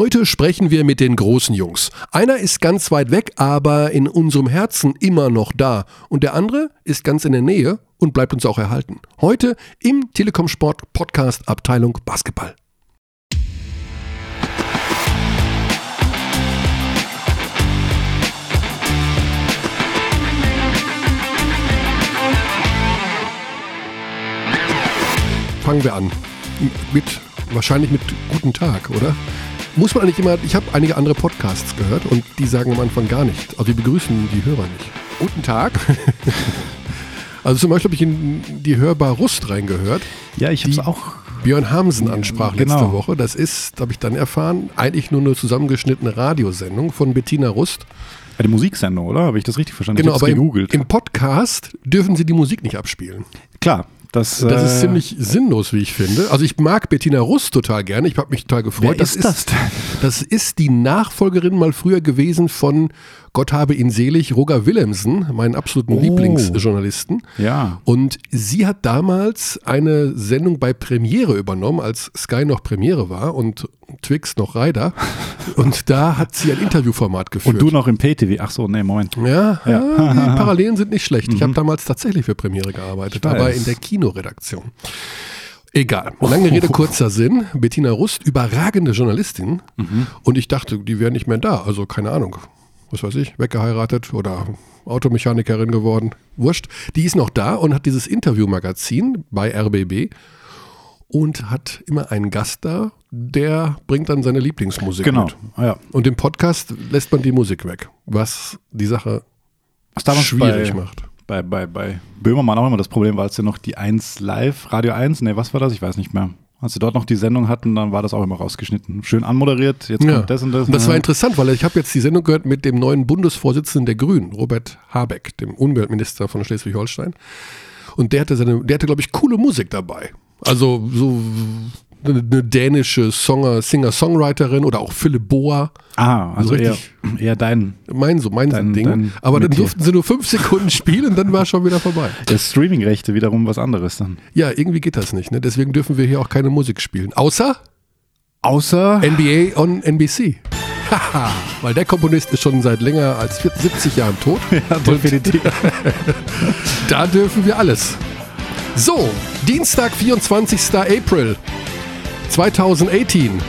Heute sprechen wir mit den großen Jungs. Einer ist ganz weit weg, aber in unserem Herzen immer noch da. Und der andere ist ganz in der Nähe und bleibt uns auch erhalten. Heute im Telekom Sport Podcast Abteilung Basketball. Fangen wir an. Mit, wahrscheinlich mit Guten Tag, oder? Muss man eigentlich immer, ich habe einige andere Podcasts gehört und die sagen am Anfang gar nicht. Also die begrüßen die Hörer nicht. Guten Tag. also zum Beispiel habe ich in die Hörbar Rust reingehört. Ja, ich habe es auch. Björn Hamsen ansprach Genau. letzte Woche. Das ist, habe ich dann erfahren, eigentlich nur eine zusammengeschnittene Radiosendung von Bettina Rust. Eine Musiksendung, oder? Habe ich das richtig verstanden? Genau, ich aber im, im Podcast dürfen sie die Musik nicht abspielen. Klar, das, Das ist äh, ziemlich sinnlos, wie ich finde. Also ich mag Bettina Rust total gerne. Ich habe mich total gefreut. Wer ist das denn? Das ist die Nachfolgerin mal früher gewesen von Gott habe ihn selig, Roger Willemsen, meinen absoluten Oh. Lieblingsjournalisten. Ja. Und sie hat damals eine Sendung bei Premiere übernommen, als Sky noch Premiere war und Twix noch Ryder. Und da hat sie ein Interviewformat geführt. Und du noch im PTV. Ach so, nee, Moment. Ja, Ja. ja. die Parallelen sind nicht schlecht. Ich habe damals tatsächlich für Premiere gearbeitet, aber in der Kinoredaktion. Egal. Lange Rede, kurzer Sinn. Bettina Rust, überragende Journalistin. Und ich dachte, die wäre nicht mehr da. Also keine Ahnung. Was weiß ich, weggeheiratet oder Automechanikerin geworden. Wurscht. Die ist noch da und hat dieses Interviewmagazin bei RBB und hat immer einen Gast da, der bringt dann seine Lieblingsmusik Genau. mit. Ja. Und im Podcast lässt man die Musik weg, was die Sache Was schwierig bei, macht. Bei, bei, bei Böhmermann auch immer das Problem war, als sie noch die 1 Live, Radio 1, nee, was war das? Ich weiß nicht mehr. Als sie dort noch die Sendung hatten, dann war das auch immer rausgeschnitten. Schön anmoderiert, jetzt Ja. kommt das und das. Und das war Ja. interessant, weil ich habe jetzt die Sendung gehört mit dem neuen Bundesvorsitzenden der Grünen, Robert Habeck, dem Umweltminister von Schleswig-Holstein. Und der hatte seine, der hatte, glaube ich, coole Musik dabei. Also so eine, dänische Singer-Songwriterin oder auch Philipp Boa. Ah, also So eher, richtig- eher dein Mein so, mein Dein- Ding. dein Aber dann durften sie nur fünf Sekunden spielen, dann war schon wieder vorbei. der Streaming-Rechte wiederum was anderes dann. Ja, irgendwie geht das nicht. Ne? Deswegen dürfen wir hier auch keine Musik spielen. Außer Außer NBA on NBC. Haha, weil der Komponist ist schon seit länger als 40, 70 Jahren tot. ja, definitiv. Da dürfen wir alles. So, Dienstag, 24. April 2018.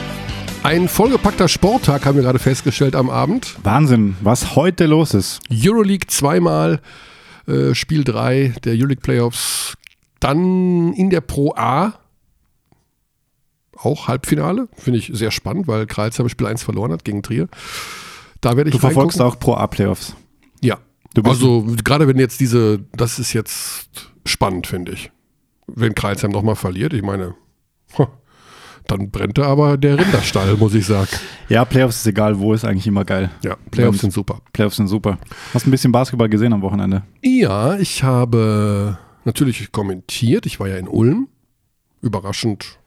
Ein vollgepackter Sporttag haben wir gerade festgestellt am Abend. Wahnsinn, was heute los ist. Euroleague zweimal, äh, Spiel 3 der Euroleague Playoffs. Dann in der Pro A auch Halbfinale. Finde ich sehr spannend, weil Kreilsheim Spiel 1 verloren hat gegen Trier. Da werde ich Du verfolgst reingucken. auch Pro A-Playoffs. Ja. Du bist- also gerade wenn jetzt diese, das ist jetzt spannend, finde ich. Wenn Kreilsheim nochmal verliert, ich meine, dann brennt da aber der Rinderstall, muss ich sagen. Ja, Playoffs ist egal, wo ist eigentlich immer geil. Ja, Playoffs Ähm, sind super. Playoffs sind super. Hast ein bisschen Basketball gesehen am Wochenende? Ja, ich habe natürlich kommentiert. Ich war ja in Ulm. Überraschend,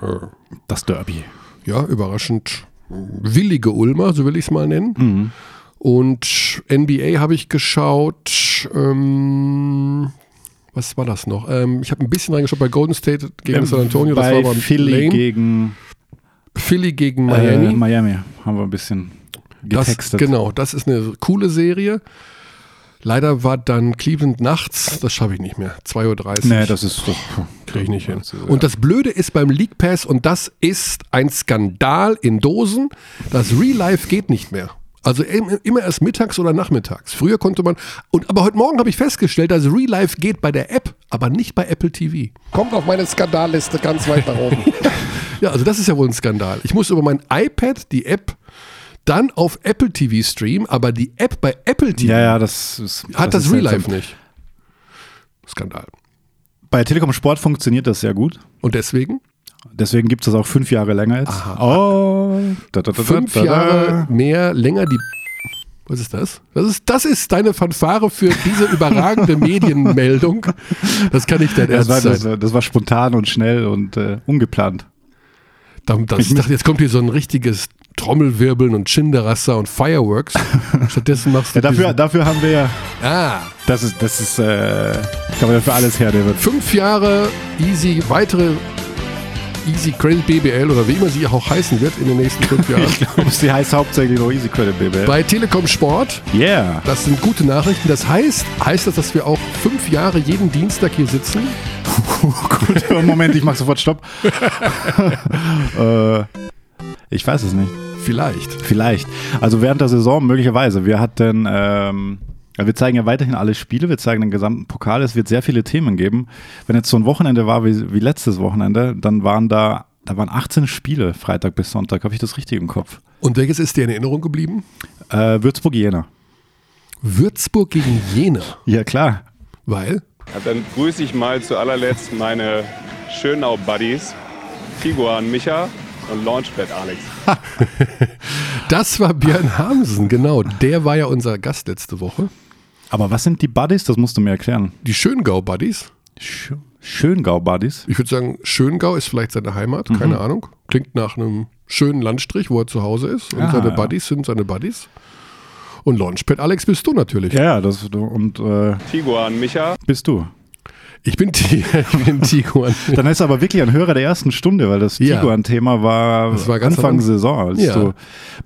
äh, Das Derby. ja, überraschend willige Ulmer, so will ich es mal nennen. Mhm. Und NBA habe ich geschaut. Ähm, was war das noch? Ähm, ich habe ein bisschen reingeschaut bei Golden State gegen San Antonio. Das Ähm, Bei war aber Philly lame. gegen Philly gegen Miami. Miami. Äh, Miami haben wir ein bisschen das, getextet. genau, das ist eine coole Serie. Leider war dann Cleveland nachts, das schaffe ich nicht mehr. 2.30 Uhr. Nee, das ist. Kriege ich nicht hin. Das Und das Blöde ist beim League Pass, und das ist ein Skandal in Dosen, das Real Life geht nicht mehr. Also im- immer erst mittags oder nachmittags. Früher konnte man, und aber heute Morgen habe ich festgestellt, dass Real Life geht bei der App, aber nicht bei Apple TV. Kommt auf meine Skandalliste ganz weit nach oben. ja, also das ist ja wohl ein Skandal. Ich muss über mein iPad die App dann auf Apple TV streamen, aber die App bei Apple TV ja, ja, das ist. hat das, ist Real. Life nicht. Skandal. Bei Telekom Sport funktioniert das sehr gut. Und deswegen? Deswegen gibt es das auch fünf Jahre länger jetzt. Oh, da, da, da, fünf. Jahre mehr länger die. Was ist das? Das ist, das ist deine Fanfare für diese überragende Medienmeldung. Das kann nicht dein Das Ernst das, war- das war spontan und schnell und äh, ungeplant. Da- Das, ich dachte, jetzt kommt hier so ein richtiges Trommelwirbeln und Schinderasser und Fireworks. Stattdessen machst du. Ja, dafür, dafür haben wir ja. ah, Das ist, das ist, äh, kann man ja für alles her, David. fünf Jahre easy, weitere Easy Credit BBL oder wie immer sie auch heißen wird in den nächsten fünf Jahren. Ich glaube, sie heißt hauptsächlich noch Easy Credit BBL. Bei Telekom Sport. Yeah. Das sind gute Nachrichten. Das heißt, heißt das, dass wir auch fünf Jahre jeden Dienstag hier sitzen? Gut, Moment, ich mach sofort Stopp. äh, ich weiß es nicht. Vielleicht. Vielleicht. Also während der Saison möglicherweise. Wir hatten, ähm, wir zeigen ja weiterhin alle Spiele, wir zeigen den gesamten Pokal. Es wird sehr viele Themen geben. Wenn jetzt so ein Wochenende war wie, wie letztes Wochenende, dann waren da, da waren 18 Spiele Freitag bis Sonntag. Habe ich das richtig im Kopf? Und welches ist dir in Erinnerung geblieben? Äh, Würzburg-Jena. Würzburg gegen Jena. Ja, klar. Weil? Ja, dann grüße ich mal zu allerletzt meine Schönau-Buddies, Tiguan Micha und Launchpad Alex. Das war Björn Hamsen, genau. Der war ja unser Gast letzte Woche. Aber was sind die Buddies? Das musst du mir erklären. Die Schöngau-Buddies. Sch Schöngau-Buddies? Ich würde sagen, Schöngau ist vielleicht seine Heimat, keine Ahnung. Klingt nach einem schönen Landstrich, wo er zu Hause ist. Und Ah, seine ja. Buddies sind seine Buddies. Und Launchpad Alex bist du natürlich. Ja, ja, das, und äh, Tiguan Micha, bist du. Ich bin, ich bin Tiguan. Dann ist er aber wirklich ein Hörer der ersten Stunde, weil das Ja. Tiguan-Thema war, Das war ganz Anfang am- Saison, als Ja. du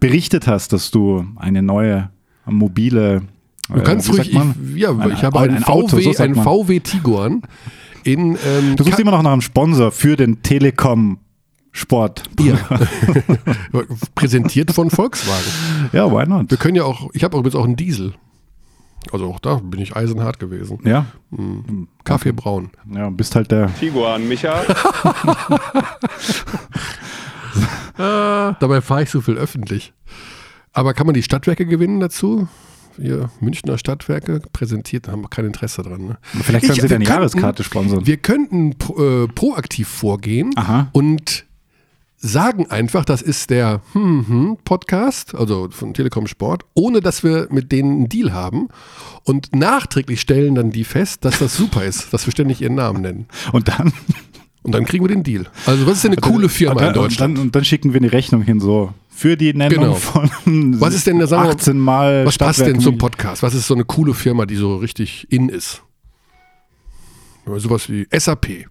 berichtet hast, dass du eine neue mobile Du kannst äh, ruhig, ich, ja, Ein- ich habe ein einen Auto, so VW, sagt einen. VW Tiguan in, ähm, Du suchst Ka- immer noch nach einem Sponsor für den Telekom Sport. ja. präsentiert von Volkswagen. Ja, why not? Wir können ja auch, ich habe übrigens auch einen Diesel. Also auch da bin ich eisenhart gewesen. Ja, Kaffeebraun. ja, bist halt der. Tiguan Micha, Dabei fahre ich so viel öffentlich. Aber kann man die Stadtwerke gewinnen dazu? Wir Münchner Stadtwerke präsentiert, da haben wir kein Interesse dran. Ne? Vielleicht können Ich- sie wir deine könnten- Jahreskarte sponsern. Wir könnten pro, äh, proaktiv vorgehen Aha. und sagen einfach, das ist der hm, hm, Podcast, also von Telekom Sport, ohne dass wir mit denen einen Deal haben. Und nachträglich stellen dann die fest, dass das super ist, dass wir ständig ihren Namen nennen. Und dann, Und dann kriegen wir den Deal. Also was ist denn eine coole Firma und dann, in Deutschland? Und dann, und dann schicken wir eine Rechnung hin, so für die Nennung Genau. von Was ist denn der, sagen wir mal, 18 Mal Was passt denn zum. Podcast? Was ist so eine coole Firma, die so richtig in ist? Sowas wie SAP.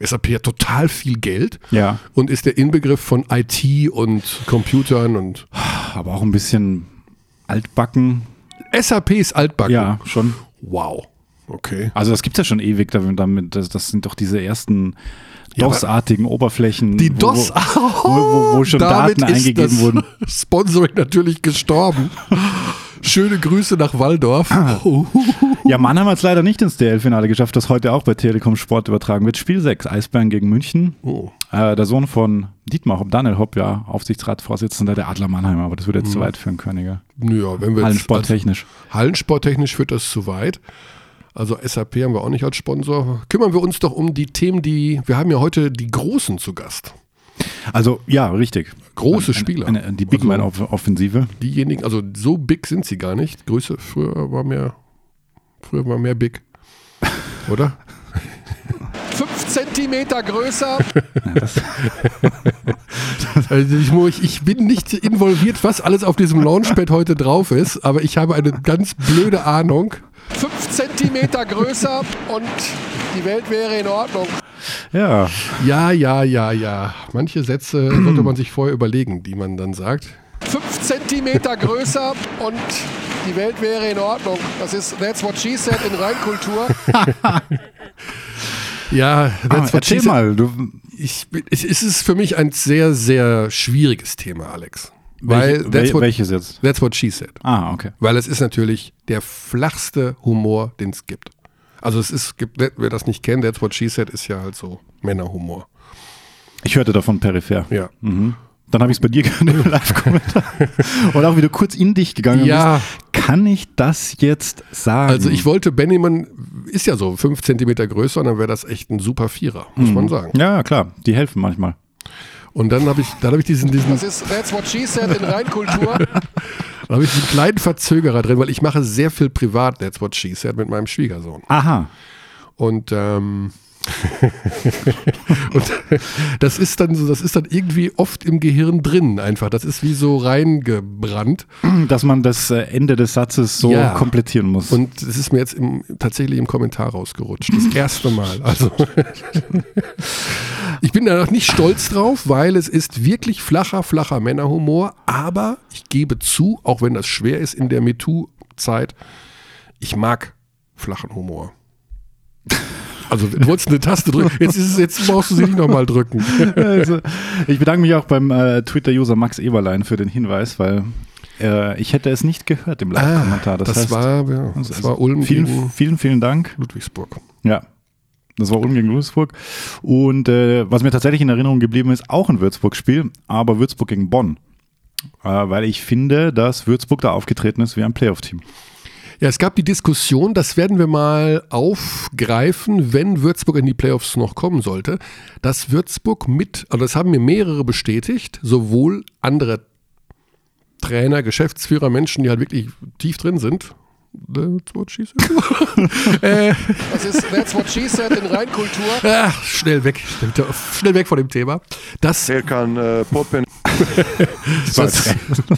SAP hat total viel Geld Ja, und ist der Inbegriff von IT und Computern und aber auch ein bisschen altbacken. SAP ist altbacken. Ja, schon. Wow. Okay. Also das gibt es ja schon ewig damit. das, das sind doch diese ersten DOS-artigen Oberflächen. Die wo- DOS, wo, wo, wo schon Daten eingegeben wurden. Sponsoring natürlich gestorben. Schöne Grüße nach Waldorf. Ah. Ja, Mannheim hat es leider nicht ins DL-Finale geschafft, das heute auch bei Telekom Sport übertragen wird. Spiel 6, Eisbären gegen München. Oh. Äh, der Sohn von Dietmar Hopp, Daniel Hopp, ja, Aufsichtsratsvorsitzender der Adler Mannheim, aber das würde jetzt zu weit führen, Könige. Ja, wenn wir jetzt Hallensport als- technisch. Hallensporttechnisch führt das zu weit. Also SAP haben wir auch nicht als Sponsor. Kümmern wir uns doch um die Themen, die wir haben ja heute die Großen zu Gast. Also, ja, richtig. Große Spieler. Eine, die Big Also Man-Offensive. Diejenigen, also so big sind sie gar nicht. Größe früher war mehr, früher war mehr big. Oder? Fünf Zentimeter größer. also ich, ich bin nicht involviert, was alles auf diesem Launchpad heute drauf ist, aber ich habe eine ganz blöde Ahnung. Fünf Zentimeter größer und die Welt wäre in Ordnung. Ja, Ja, ja, ja, ja. Manche Sätze sollte man sich vorher überlegen, die man dann sagt. Fünf Zentimeter größer und die Welt wäre in Ordnung. Das ist That's What She Said in Reinkultur. ja, ah, That's What She Said. mal. Du, Ich, es es ist für mich ein sehr, sehr schwieriges Thema, Alex. Weil welche, that's, what, welches jetzt? that's what She Said. Ah, okay. Weil es ist natürlich der flachste Humor, den es gibt. Also es ist, gibt, wer das nicht kennt, That's What She Said ist ja halt so Männerhumor. Ich hörte davon peripher. Ja. Mhm. Dann habe ich es bei dir gehört im Live-Kommentar. Und auch wieder kurz in dich gegangen Ja. bist. Kann ich das jetzt sagen? Also ich wollte, Benjamin ist ja so fünf Zentimeter größer und dann wäre das echt ein super Vierer, muss man sagen. Ja, klar. Die helfen manchmal. Und dann habe ich, dann habe ich diesen, diesen, Das ist That's What She Said in Reinkultur. dann habe ich diesen kleinen Verzögerer drin, weil ich mache sehr viel privat That's What She Said mit meinem Schwiegersohn. Aha. Und ähm, und das ist dann so, das ist dann irgendwie oft im Gehirn drin einfach. Das ist wie so reingebrannt. Dass man das äh, Ende des Satzes so Ja. komplettieren muss. Und es ist mir jetzt im, tatsächlich im Kommentar rausgerutscht. Das erste Mal. Also ich bin da noch nicht stolz drauf, weil es ist wirklich flacher, flacher Männerhumor. Aber ich gebe zu, auch wenn das schwer ist in der MeToo-Zeit, ich mag flachen Humor. Also du wolltest eine Taste drücken. Jetzt, ist es, jetzt brauchst du sie nicht nochmal drücken. also, ich bedanke mich auch beim äh, Twitter-User Max Eberlein für den Hinweis, weil äh, ich hätte es nicht gehört im Live-Kommentar. das, heißt, war, ja, also, das war Ulm vielen, gegen vielen, vielen Dank. Ludwigsburg. Ja. Das war Ulm gegen Ludwigsburg. Und äh, was mir tatsächlich in Erinnerung geblieben ist, auch ein Würzburg-Spiel, aber Würzburg gegen Bonn. Äh, weil ich finde, dass Würzburg da aufgetreten ist wie ein Playoff-Team. Ja, es gab die Diskussion, das werden wir mal aufgreifen, wenn Würzburg in die Playoffs noch kommen sollte, dass Würzburg mit, also das haben mir mehrere bestätigt, sowohl andere Trainer, Geschäftsführer, Menschen, die halt wirklich tief drin sind. That's what she said. äh, Das ist That's What She Said in Rheinkultur. ah, schnell weg, schnell, weg von dem Thema. Dass, Serkan äh, Poppen dass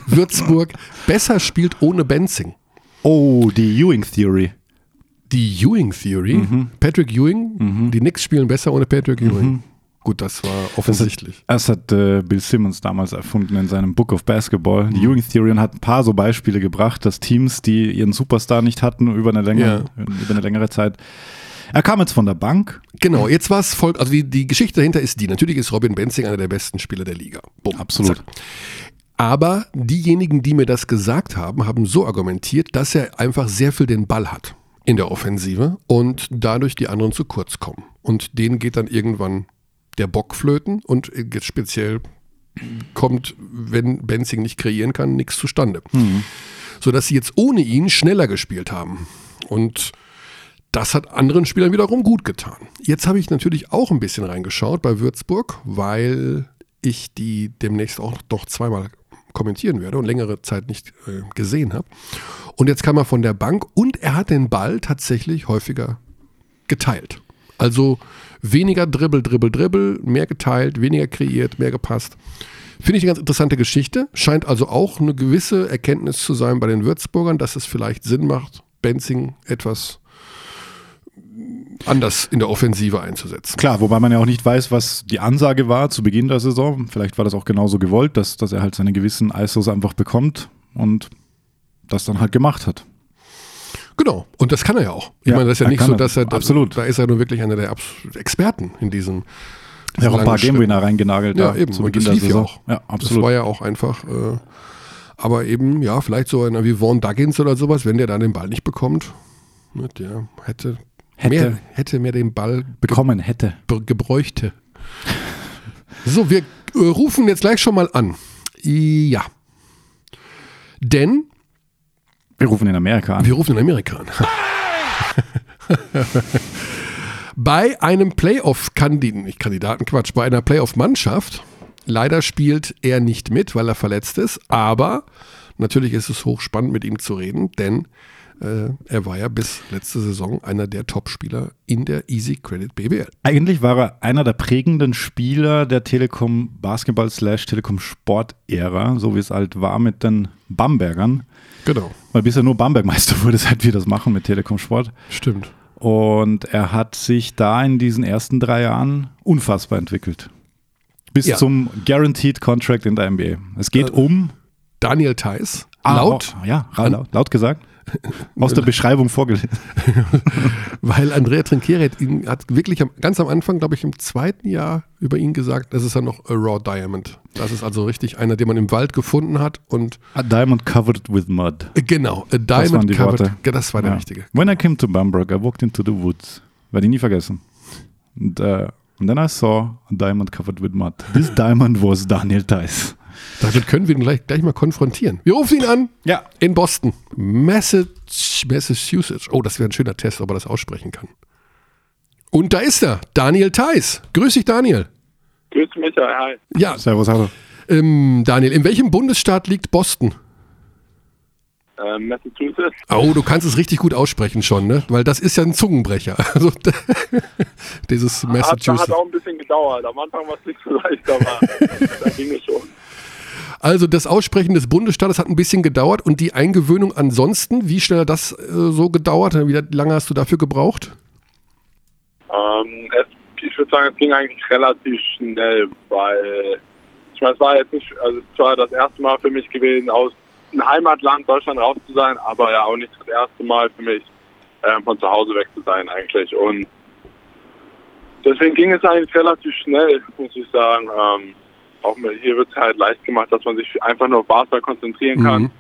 Würzburg besser spielt ohne Benzing. Oh, die Ewing Theory. Die Ewing Theory, Patrick Ewing, die Knicks spielen besser ohne Patrick Ewing. Gut, das war offensichtlich. Das hat äh, Bill Simmons damals erfunden in seinem Book of Basketball. Die Ewing Theory und hat ein paar so Beispiele gebracht, dass Teams, die ihren Superstar nicht hatten über eine längere, über eine längere Zeit. Er kam jetzt von der Bank. Genau, jetzt war es voll, also die, die Geschichte dahinter ist die, natürlich ist Robin Benzing einer der besten Spieler der Liga. Bumm, Absolut. zack. Aber diejenigen, die mir das gesagt haben, haben so argumentiert, dass er einfach sehr viel den Ball hat in der Offensive und dadurch die anderen zu kurz kommen. Und denen geht dann irgendwann der Bock flöten und jetzt speziell kommt, wenn Benzing nicht kreieren kann, nichts zustande. Sodass sie jetzt ohne ihn schneller gespielt haben. Und das hat anderen Spielern wiederum gut getan. Jetzt habe ich natürlich auch ein bisschen reingeschaut bei Würzburg, weil ich die demnächst auch noch zweimal kommentieren werde und längere Zeit nicht äh, gesehen habe. Und jetzt kam er von der Bank und er hat den Ball tatsächlich häufiger geteilt. Also weniger Dribbel, Dribbel, Dribbel, mehr geteilt, weniger kreiert, mehr gepasst. Finde ich eine ganz interessante Geschichte. Scheint also auch eine gewisse Erkenntnis zu sein bei den Würzburgern, dass es vielleicht Sinn macht, Benzing etwas anders in der Offensive einzusetzen. Klar, wobei man ja auch nicht weiß, was die Ansage war zu Beginn der Saison. Vielleicht war das auch genauso gewollt, dass, dass er halt seine gewissen ISOs einfach bekommt und das dann halt gemacht hat. Genau, und das kann er ja auch. Ich Ja, meine, das ist ja nicht so, dass er, Absolut. da ist er nur wirklich einer der Experten in diesem. Er hat auch ein paar langen Game Winner reingenagelt. Ja, eben. Zu Und Beginn das der lief ja auch. Ja, Das absolut. war ja auch einfach. Äh, aber eben, ja, vielleicht so einer wie Vaughn Duggins oder sowas, wenn der dann den Ball nicht bekommt, ne, der hätte, Hätte. Mehr, hätte mehr den Ball bekommen hätte. ge gebräuchte. So, wir äh, rufen jetzt gleich schon mal an. Ja. Denn Wir rufen in Amerika an. wir rufen in Amerika an. bei einem Playoff-Kandidaten, nicht Kandidaten, Quatsch, bei einer Playoff-Mannschaft, leider spielt er nicht mit, weil er verletzt ist, aber natürlich ist es hochspannend, mit ihm zu reden, denn er war ja bis letzte Saison einer der Top-Spieler in der Easy Credit BBL. Eigentlich war er einer der prägenden Spieler der Telekom Basketball slash Telekom Sport Ära, so wie es halt war mit den Bambergern. Genau, Weil bisher nur Bamberg-Meister wurde, seit wir das machen mit Telekom Sport. stimmt. Und er hat sich da in diesen ersten drei Jahren unfassbar entwickelt. Bis Ja. zum Guaranteed Contract in der NBA. Es geht um Daniel Theiss, Ah, laut, oh, ja, laut, laut gesagt. Aus der Beschreibung vorgelesen. weil Andrea Trinchieri hat, ihn, hat wirklich am, ganz am Anfang, glaube ich, im zweiten Jahr über ihn gesagt, das ist ja noch a Raw Diamond. Das ist also richtig einer, den man im Wald gefunden hat und A diamond covered with mud. genau, a waren Diamond die covered. Worte. Das war der Ja. richtige. When I came to Bamberg, I walked into the woods. Werde ich nie vergessen. Und, äh, and then I saw a diamond covered with mud. This diamond was Daniel Theiss. Damit können wir ihn gleich, gleich mal konfrontieren. Wir rufen ihn an Ja. in Boston, Massach- Massachusetts. Oh, das wäre ein schöner Test, ob er das aussprechen kann. Und da ist er, Daniel Theiss. Grüß dich, Daniel. Grüß mich, hi. Ja, Servus, hallo. ähm, Daniel, in welchem Bundesstaat liegt Boston? äh, Massachusetts. Oh, du kannst es richtig gut aussprechen schon, ne? Weil das ist ja ein Zungenbrecher. Also dieses Hat, Massachusetts. hat auch ein bisschen gedauert. Am Anfang war es nicht so leicht, aber da ging es schon. Also das Aussprechen des Bundesstaates hat ein bisschen gedauert und die Eingewöhnung ansonsten, wie schnell hat das äh, so gedauert? Wie lange hast du dafür gebraucht? Ähm, es, ich würde sagen, es ging eigentlich relativ schnell, weil ich meine, es war jetzt nicht, also es war das erste Mal für mich gewesen, aus einem Heimatland Deutschland raus zu sein, aber ja auch nicht das erste Mal für mich, ähm, von zu Hause weg zu sein eigentlich. Und deswegen ging es eigentlich relativ schnell, muss ich sagen. Ähm, auch mit, hier wird es halt leicht gemacht, dass man sich einfach nur auf Basketball konzentrieren kann. Mhm.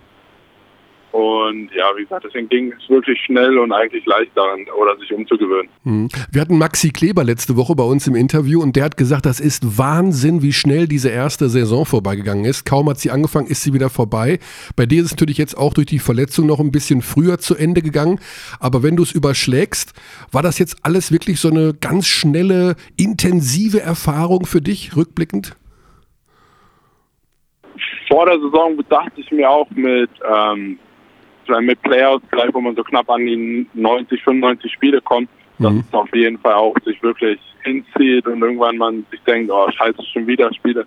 Und ja, wie gesagt, deswegen ging es wirklich schnell und eigentlich leicht daran, oder sich umzugewöhnen. Mhm. Wir hatten Maxi Kleber letzte Woche bei uns im Interview und der hat gesagt, das ist Wahnsinn, wie schnell diese erste Saison vorbeigegangen ist. Kaum hat sie angefangen, ist sie wieder vorbei. Bei dir ist es natürlich jetzt auch durch die Verletzung noch ein bisschen früher zu Ende gegangen. Aber wenn du es überschlägst, war das jetzt alles wirklich so eine ganz schnelle, intensive Erfahrung für dich, rückblickend? Vor der Saison dachte ich mir auch mit, ähm, mit Playoffs, gleich wo man so knapp an die 90, 95 Spiele kommt, dass Mhm. es auf jeden Fall auch sich wirklich hinzieht und irgendwann man sich denkt, oh scheiße, schon wieder Spiele.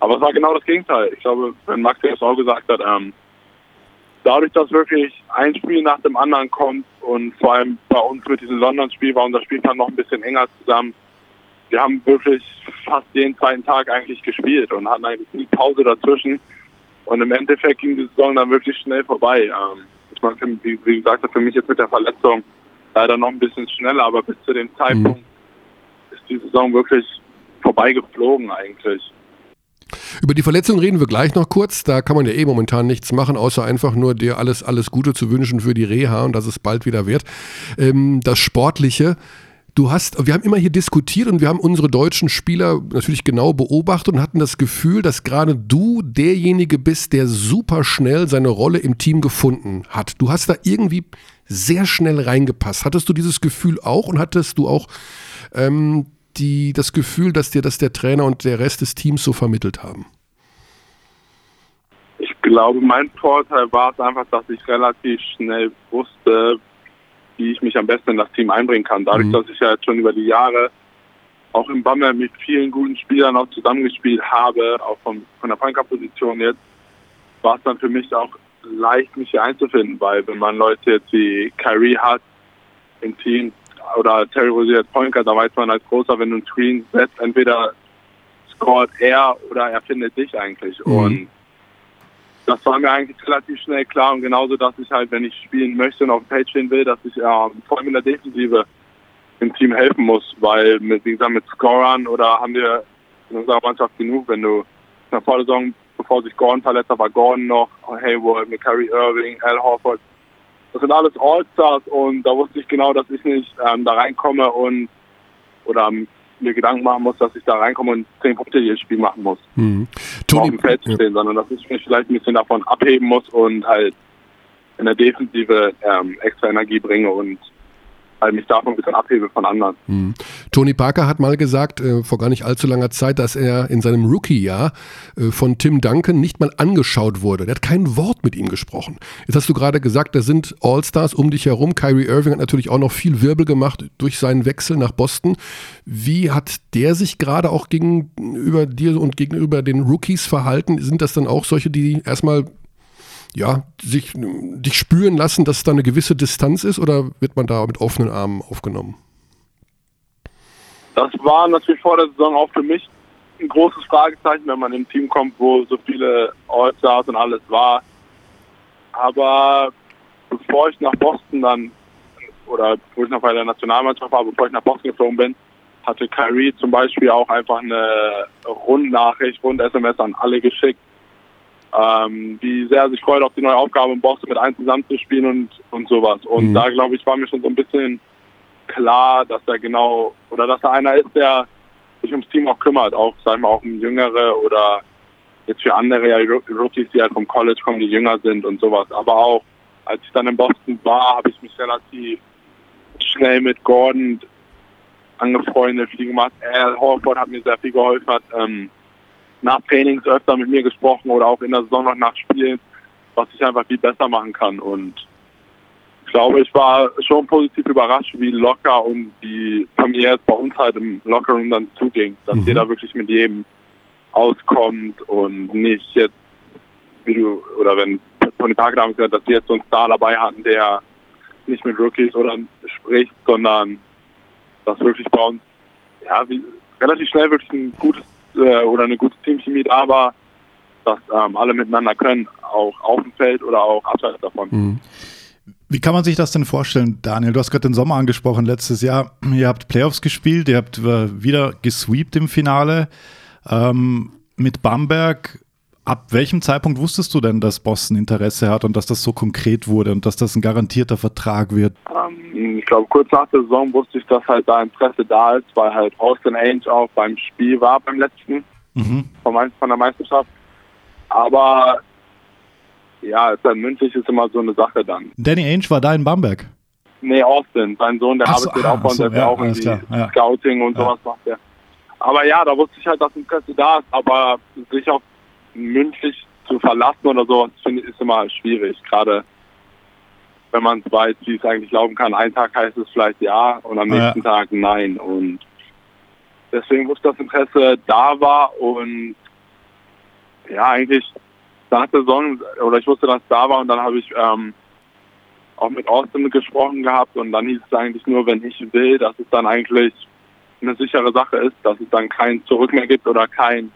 Aber es war genau das Gegenteil. Ich glaube, wenn Max das auch gesagt hat, ähm, dadurch, dass wirklich ein Spiel nach dem anderen kommt und vor allem bei uns mit diesem London-Spiel war unser Spielplan noch ein bisschen enger zusammen. Wir haben wirklich fast jeden zweiten Tag eigentlich gespielt und hatten eigentlich nie Pause dazwischen. Und im Endeffekt ging die Saison dann wirklich schnell vorbei. Ähm, ich meine, wie, wie gesagt, für mich jetzt mit der Verletzung leider noch ein bisschen schneller, aber bis zu dem Zeitpunkt ist die Saison wirklich vorbeigeflogen eigentlich. Über die Verletzung reden wir gleich noch kurz. Da kann man ja eh momentan nichts machen, außer einfach nur dir alles, alles Gute zu wünschen für die Reha und dass es bald wieder wird. Ähm, das Sportliche. Du hast, wir haben immer hier diskutiert und wir haben unsere deutschen Spieler natürlich genau beobachtet und hatten das Gefühl, dass gerade du derjenige bist, der super schnell seine Rolle im Team gefunden hat. Du hast da irgendwie sehr schnell reingepasst. Hattest du dieses Gefühl auch und hattest du auch ähm, die, das Gefühl, dass dir das der Trainer und der Rest des Teams so vermittelt haben? Ich glaube, mein Vorteil war es einfach, dass ich relativ schnell wusste, wie ich mich am besten in das Team einbringen kann. Dadurch, Mhm. dass ich ja jetzt schon über die Jahre auch im Bammer mit vielen guten Spielern auch zusammengespielt habe, auch von, von der Punker-Position jetzt, war es dann für mich auch leicht, mich hier einzufinden, weil wenn man Leute jetzt wie Kyrie hat im Team oder Terry Rozier als Pointer, da weiß man als Großer, wenn du einen Screen setzt, entweder scoret er oder er findet dich eigentlich. Mhm. Und das war mir eigentlich relativ schnell klar und genauso, dass ich halt, wenn ich spielen möchte und auf dem Page stehen will, dass ich ja vor allem in der Defensive im Team helfen muss, weil mit, wie gesagt, mit Scorern oder haben wir in unserer Mannschaft genug, wenn du in der Vorsaison, bevor sich Gordon verletzt hat, war Gordon noch, Hayward, McCurry Irving, Al Horford. Das sind alles All-Stars und da wusste ich genau, dass ich nicht ähm, da reinkomme und oder ähm, mir Gedanken machen muss, dass ich da reinkomme und zehn Punkte jedes Spiel machen muss Mhm. auf Toni, dem Feld zu ja. stehen, sondern dass ich mich vielleicht ein bisschen davon abheben muss und halt in der Defensive ähm, extra Energie bringe und halt mich davon ein bisschen abhebe von anderen. Mhm. Tony Parker hat mal gesagt, äh, vor gar nicht allzu langer Zeit, dass er in seinem Rookie-Jahr äh, von Tim Duncan nicht mal angeschaut wurde. Der hat kein Wort mit ihm gesprochen. Jetzt hast du gerade gesagt, da sind All-Stars um dich herum. Kyrie Irving hat natürlich auch noch viel Wirbel gemacht durch seinen Wechsel nach Boston. Wie hat der sich gerade auch gegenüber dir und gegenüber den Rookies verhalten? Sind das dann auch solche, die erstmal ja, sich, dich spüren lassen, dass da eine gewisse Distanz ist oder wird man da mit offenen Armen aufgenommen? Das war natürlich vor der Saison auch für mich ein großes Fragezeichen, wenn man im Team kommt, wo so viele All-Stars und alles war. Aber bevor ich nach Boston dann, oder bevor ich noch bei der Nationalmannschaft war, bevor ich nach Boston geflogen bin, hatte Kyrie zum Beispiel auch einfach eine Rundnachricht, Rund-SMS an alle geschickt, ähm, wie sehr er sich freut auf die neue Aufgabe in Boston mit allen zusammenzuspielen und, und sowas. Und Mhm. da, glaube ich, war mir schon so ein bisschen klar, dass er genau, oder dass er einer ist, der sich ums Team auch kümmert, auch, sagen wir, auch um Jüngere oder jetzt für andere ja, Ro- Rookies, die halt vom College kommen, die jünger sind und sowas. Aber auch, als ich dann in Boston war, habe ich mich relativ schnell mit Gordon angefreundet, viel gemacht. Al Horford hat mir sehr viel geholfen, hat ähm, nach Trainings öfter mit mir gesprochen oder auch in der Saison noch nach Spielen. was ich einfach viel besser machen kann. Und ich glaube, ich war schon positiv überrascht, wie locker und wie familiär bei uns halt im Lockerroom dann zuging. Dass jeder wirklich mit jedem auskommt und nicht jetzt, wie du, oder wenn Tony Parker damals gesagt dass wir jetzt so einen Star dabei hatten, der nicht mit Rookies oder spricht, sondern dass wirklich bei uns ja, wie, relativ schnell wirklich ein gutes äh, oder eine gute Teamchemie da war, dass ähm, alle miteinander können, auch auf dem Feld oder auch abseits davon. Wie kann man sich das denn vorstellen, Daniel? Du hast gerade den Sommer angesprochen, letztes Jahr. Ihr habt Playoffs gespielt, ihr habt äh, wieder gesweept im Finale ähm, mit Bamberg. Ab welchem Zeitpunkt wusstest du denn, dass Boston Interesse hat und dass das so konkret wurde und dass das ein garantierter Vertrag wird? Ähm, ich glaube, kurz nach der Saison wusste ich, dass halt da Interesse da ist, weil halt Austin Ainge auch beim Spiel war, beim letzten Mhm. von, von der Meisterschaft. Aber ja, dann mündlich ist immer so eine Sache dann. Danny Ainge war da in Bamberg. Nee, Austin, sein Sohn, der so, arbeitet ah, auch bei uns, so, der ist ja ja, auch klar, ja. Scouting und Ja. sowas macht er. Aber ja, da wusste ich halt, dass Interesse da ist, aber sich auch mündlich zu verlassen oder sowas, finde ich, ist immer schwierig. Gerade wenn man weiß, wie es eigentlich laufen kann. Einen Tag heißt es vielleicht ja und am Ja. nächsten Tag nein. Und deswegen wusste das Interesse da war und ja, eigentlich nach der Saison, oder ich wusste, dass es da war und dann habe ich ähm, auch mit Austin gesprochen gehabt und dann hieß es eigentlich nur, wenn ich will, dass es dann eigentlich eine sichere Sache ist, dass es dann kein Zurück mehr gibt oder kein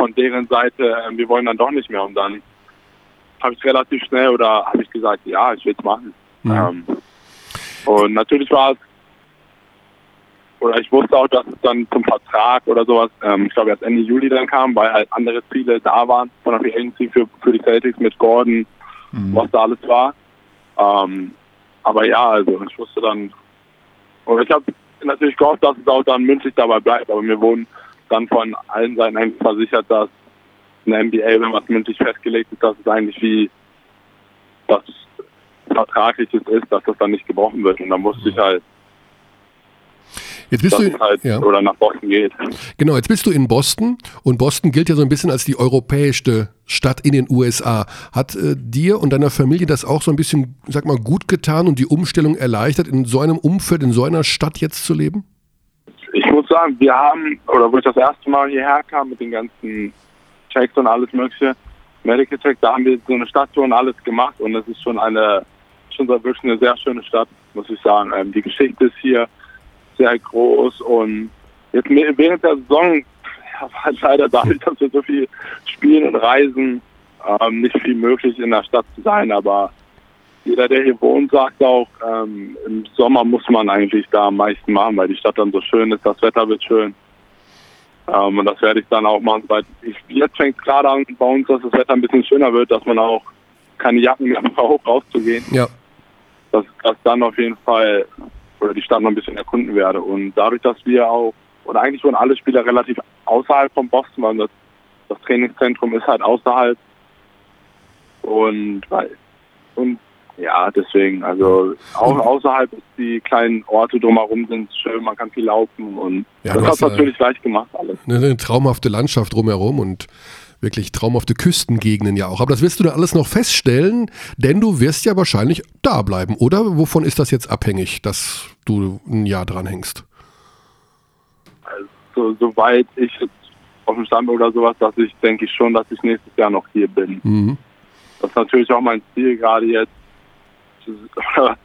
von deren Seite, äh, wir wollen dann doch nicht mehr und dann habe ich relativ schnell oder habe ich gesagt, ja, ich will es machen. Ähm, und natürlich war es, oder ich wusste auch, dass es dann zum Vertrag oder sowas, ähm, ich glaube erst Ende Juli dann kam, weil halt andere Ziele da waren von der Free Agency für, für die Celtics mit Gordon, was da alles war. Ähm, aber ja, also ich wusste dann, und ich habe natürlich gehofft, dass es auch dann mündlich dabei bleibt, aber mir wurden dann von allen Seiten eigentlich versichert, dass in der NBA, wenn was mündlich festgelegt ist, dass es eigentlich wie das Vertragliches ist, dass das dann nicht gebrochen wird. Und dann wusste ich halt, Jetzt bist du, halt ja. oder nach Boston geht. genau, jetzt bist du in Boston und Boston gilt ja so ein bisschen als die europäischste Stadt in den USA. Hat äh, dir und deiner Familie das auch so ein bisschen, sag mal, gut getan und die Umstellung erleichtert, in so einem Umfeld, in so einer Stadt jetzt zu leben? Ich muss sagen, wir haben, oder wo ich das erste Mal hierher kam mit den ganzen Checks und alles mögliche, Medical Check, da haben wir so eine Stadttour und alles gemacht und es ist schon eine, schon wirklich eine sehr schöne Stadt, muss ich sagen. Ähm, die Geschichte ist hier sehr groß und jetzt während der Saison war leider dadurch, dass wir so viel spielen und reisen, ähm, nicht viel möglich in der Stadt zu sein, aber jeder, der hier wohnt, sagt auch, ähm, im Sommer muss man eigentlich da am meisten machen, weil die Stadt dann so schön ist, das Wetter wird schön. Ähm, und das werde ich dann auch machen. Weil ich, jetzt fängt es gerade an bei uns, dass das Wetter ein bisschen schöner wird, dass man auch keine Jacken mehr braucht, rauszugehen. Ja. Dass, dass dann auf jeden Fall oder die Stadt noch ein bisschen erkunden werde. Und dadurch, dass wir auch, oder eigentlich wurden alle Spieler relativ außerhalb von Boston, weil das, das Trainingszentrum ist halt außerhalb. Und weil und ja, deswegen, also auch außerhalb ist die kleinen Orte drumherum sind schön, man kann viel laufen und Ja, das du hat hast, äh, natürlich leicht gemacht alles. Eine, eine traumhafte Landschaft drumherum und wirklich traumhafte Küstengegenden ja auch. Aber das wirst du da alles noch feststellen, denn du wirst ja wahrscheinlich da bleiben, oder? Wovon ist das jetzt abhängig, dass du ein Jahr dran hängst? So, soweit ich jetzt auf dem Stand oder sowas, dass ich denke ich schon, dass ich nächstes Jahr noch hier bin. Mhm. Das ist natürlich auch mein Ziel gerade jetzt,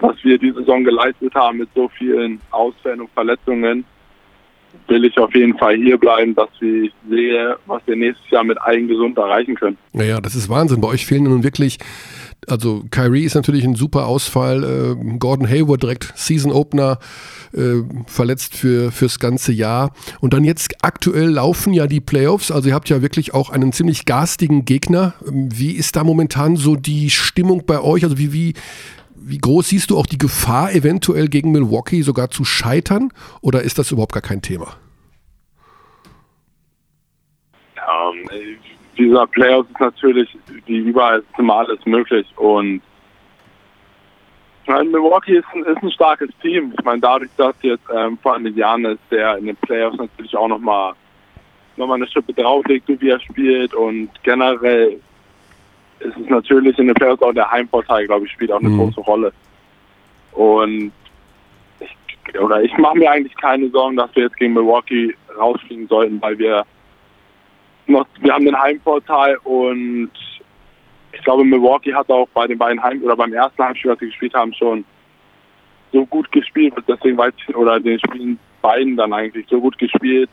was wir diese Saison geleistet haben mit so vielen Ausfällen und Verletzungen, will ich auf jeden Fall hier bleiben, dass ich sehe, was wir nächstes Jahr mit allen gesund erreichen können. Naja, das ist Wahnsinn. Bei euch fehlen nun wirklich, also Kyrie ist natürlich ein super Ausfall, äh, Gordon Hayward direkt Season Opener äh, verletzt für fürs ganze Jahr und dann jetzt aktuell laufen ja die Playoffs, also ihr habt ja wirklich auch einen ziemlich garstigen Gegner. Ähm, Wie ist da momentan so die Stimmung bei euch? Also wie wie wie groß siehst du auch die Gefahr, eventuell gegen Milwaukee sogar zu scheitern? Oder ist das überhaupt gar kein Thema? Ähm, dieser Playoffs ist natürlich, wie überall ist immer alles möglich. Und ich meine, Milwaukee ist ein, ist ein starkes Team. Ich meine, dadurch, dass jetzt ähm, vor allem Janis, der in den Playoffs natürlich auch nochmal noch mal eine Schippe drauflegt, wie er spielt und generell ist es natürlich in den Playoffs auch der Heimvorteil, glaube ich, spielt auch eine Mhm. große Rolle. Und ich, oder ich mache mir eigentlich keine Sorgen, dass wir jetzt gegen Milwaukee rausfliegen sollten, weil wir noch, wir haben den Heimvorteil und ich glaube, Milwaukee hat auch bei den beiden Heim oder beim ersten Heimspiel, was sie gespielt haben, schon so gut gespielt, deswegen weiß ich, oder den Spielen beiden dann eigentlich so gut gespielt,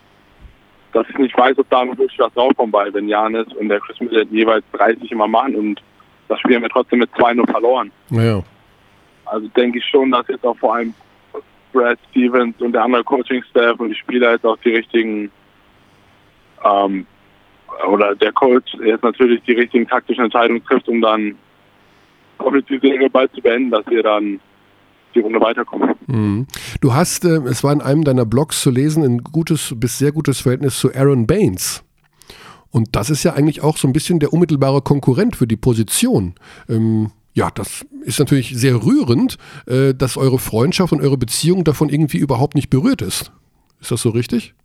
dass ich nicht weiß, ob da noch wirklich was draufkommt, weil wenn Janis und der Chris Middleton jeweils 30 immer machen und das Spiel haben wir trotzdem mit 2-0 verloren. Naja. Also denke ich schon, dass jetzt auch vor allem Brad Stevens und der andere Coaching-Staff und die Spieler jetzt auch die richtigen ähm, oder der Coach jetzt natürlich die richtigen taktischen Entscheidungen trifft, um dann hoffentlich die Serie bald zu beenden, dass wir dann die Runde weiterkommen. Mhm. Du hast, äh, es war in einem deiner Blogs zu lesen, ein gutes bis sehr gutes Verhältnis zu Aaron Baines. Und das ist ja eigentlich auch so ein bisschen der unmittelbare Konkurrent für die Position. Ähm, ja, das ist natürlich sehr rührend, äh, dass eure Freundschaft und eure Beziehung davon irgendwie überhaupt nicht berührt ist. Ist das so richtig?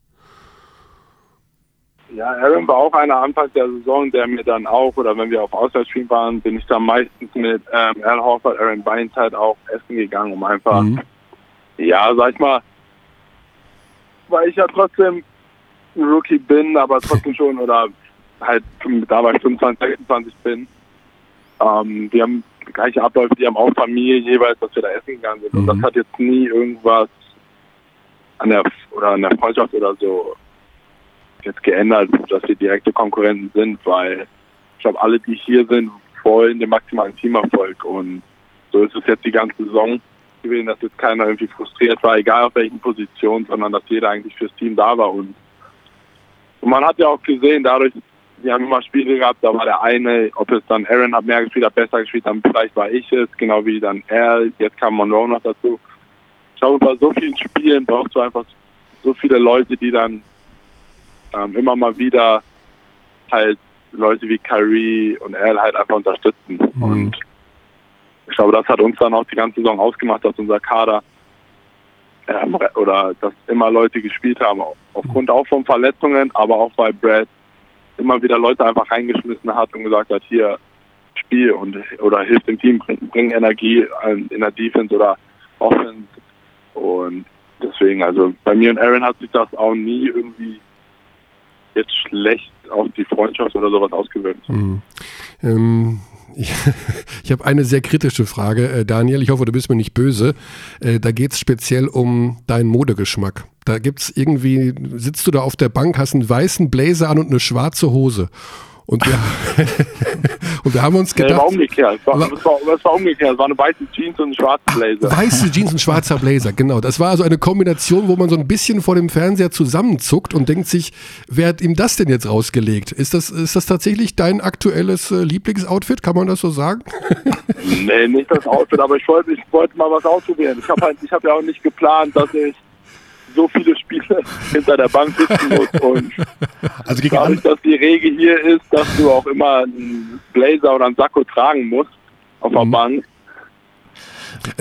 Ja, Aaron war auch einer Anfang der Saison, der mir dann auch, oder wenn wir auf Auswärtsspielen waren, bin ich dann meistens mit ähm, Al Horford, Aaron Baines halt auch essen gegangen, um einfach, Mhm. ja, sag ich mal, weil ich ja trotzdem ein Rookie bin, aber trotzdem schon, oder halt da war ich 25, 26 bin. Ähm, wir haben gleiche Abläufe, die haben auch Familie jeweils, dass wir da essen gegangen sind. Und Mhm. das hat jetzt nie irgendwas an der oder an der Freundschaft oder so jetzt geändert, dass wir direkte Konkurrenten sind, weil ich glaube, alle, die hier sind, wollen den maximalen Teamerfolg und so ist es jetzt die ganze Saison gewesen, dass jetzt keiner irgendwie frustriert war, egal auf welchen Position, sondern dass jeder eigentlich fürs Team da war und, und man hat ja auch gesehen, dadurch, wir haben immer Spiele gehabt, da war der eine, ob es dann Aaron hat mehr gespielt, hat besser gespielt, dann vielleicht war ich es, genau wie dann er, jetzt kam Monroe noch dazu. Ich glaube, bei so vielen Spielen brauchst du einfach so viele Leute, die dann ähm, immer mal wieder halt Leute wie Kyrie und Al halt einfach unterstützen. Mhm. Und ich glaube, das hat uns dann auch die ganze Saison ausgemacht, dass unser Kader ähm, oder dass immer Leute gespielt haben, aufgrund auch von Verletzungen, aber auch weil Brad immer wieder Leute einfach reingeschmissen hat und gesagt hat, hier Spiel und oder hilft dem Team, bring, bring Energie an- in der Defense oder Offense. Und deswegen, also bei mir und Aaron hat sich das auch nie irgendwie jetzt schlecht auf die Freundschaft oder sowas ausgewirkt. Mhm. Ähm, ich ich habe eine sehr kritische Frage, äh, Daniel. Ich hoffe, du bist mir nicht böse. Äh, da geht es speziell um deinen Modegeschmack. Da gibt es irgendwie, sitzt du da auf der Bank, hast einen weißen Blazer an und eine schwarze Hose. Und wir, und wir haben uns Nee, war gedacht, umgekehrt. Es war, Wa- es war, war umgekehrt. Es war eine weiße Jeans und ein schwarzer Blazer. weiße Jeans und schwarzer Blazer, genau. Das war also eine Kombination, wo man so ein bisschen vor dem Fernseher zusammenzuckt und denkt sich, wer hat ihm das denn jetzt rausgelegt? Ist das, ist das tatsächlich dein aktuelles äh, Lieblingsoutfit? Kann man das so sagen? Nee, nicht das Outfit, aber ich wollte, ich wollte mal was ausprobieren. Ich habe halt, ich habe ja auch nicht geplant, dass ich so viele Spiele hinter der Bank sitzen muss und Also gegen dadurch, dass die Regel hier ist, dass du auch immer einen Blazer oder einen Sakko tragen musst auf der Mhm. Bank,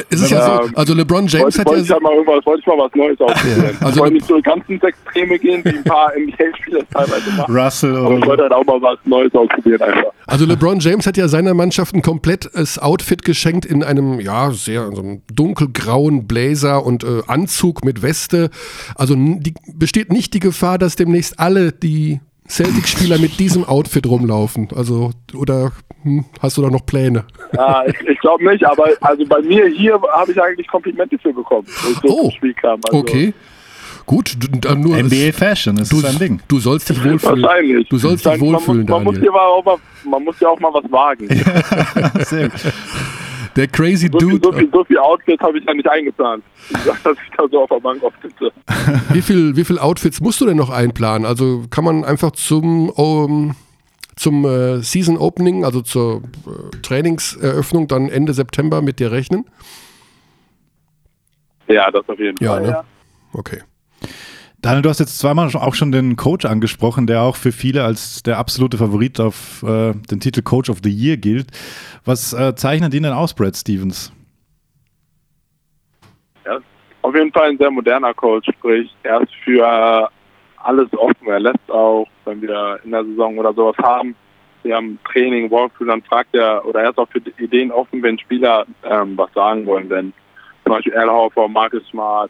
Es ist ja so, also LeBron James wollte, hat wollte ja ich halt mal irgendwas, wollte ich mal was Neues ausprobieren. also- ich wollte nicht so ganz ins Extreme gehen, wie ein paar NBA-Spieler teilweise machen. Russell Aber ich wollte halt auch mal was Neues ausprobieren einfach. Also LeBron James hat ja seiner Mannschaft ein komplettes Outfit geschenkt in einem, ja, sehr so einem dunkelgrauen Blazer und äh, Anzug mit Weste. Also die, besteht nicht die Gefahr, dass demnächst alle die Celtic-Spieler mit diesem Outfit rumlaufen. Also, oder hm, hast du da noch Pläne? Ja, ich, ich glaube nicht, aber also bei mir hier habe ich eigentlich Komplimente für bekommen, wo ich so Oh, zum Spiel kam. Also Okay. Gut, dann nur NBA Fashion, das du, ist ein Ding. du sollst dich wohlfühlen. Wahrscheinlich. Du sollst dich Dann- man wohlfühlen, muss, man muss, mal auch mal, man muss ja auch mal was wagen. Sehr gut. Der crazy So viel, Dude. so viel, so viel Outfits habe ich ja nicht eingeplant. Dass ich da so auf der Bank aufsitze. Wie viel, wie viel Outfits musst du denn noch einplanen? Also kann man einfach zum, um, zum äh, Season Opening, also zur äh, Trainingseröffnung dann Ende September mit dir rechnen? Ja, das auf jeden Ja, Fall. ne? Ja. Okay. Daniel, du hast jetzt zweimal auch schon den Coach angesprochen, der auch für viele als der absolute Favorit auf äh, den Titel Coach of the Year gilt. Was äh, zeichnet ihn denn aus, Brad Stevens? Ja, auf jeden Fall ein sehr moderner Coach, sprich, er ist für alles offen. Er lässt auch, wenn wir in der Saison oder sowas haben, wir haben Training, Walkthrough, dann fragt er, oder er ist auch für Ideen offen, wenn Spieler ähm, was sagen wollen, wenn zum Beispiel Horford, Marcus Smart,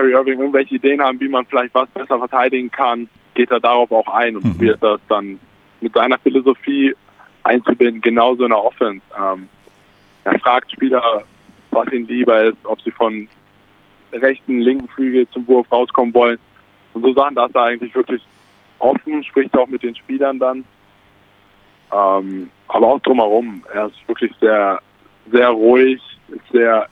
Terry Irving irgendwelche Ideen haben, wie man vielleicht was besser verteidigen kann, geht er darauf auch ein und Mhm. probiert das dann mit seiner Philosophie einzubinden, genauso in der Offense. Ähm, er fragt Spieler, was ihnen lieber ist, ob sie von rechten, linken Flügel zum Wurf rauskommen wollen. Und so Sachen, da ist er eigentlich wirklich offen, spricht auch mit den Spielern dann. Ähm, aber auch drumherum. Er ist wirklich sehr, sehr ruhig, ist sehr,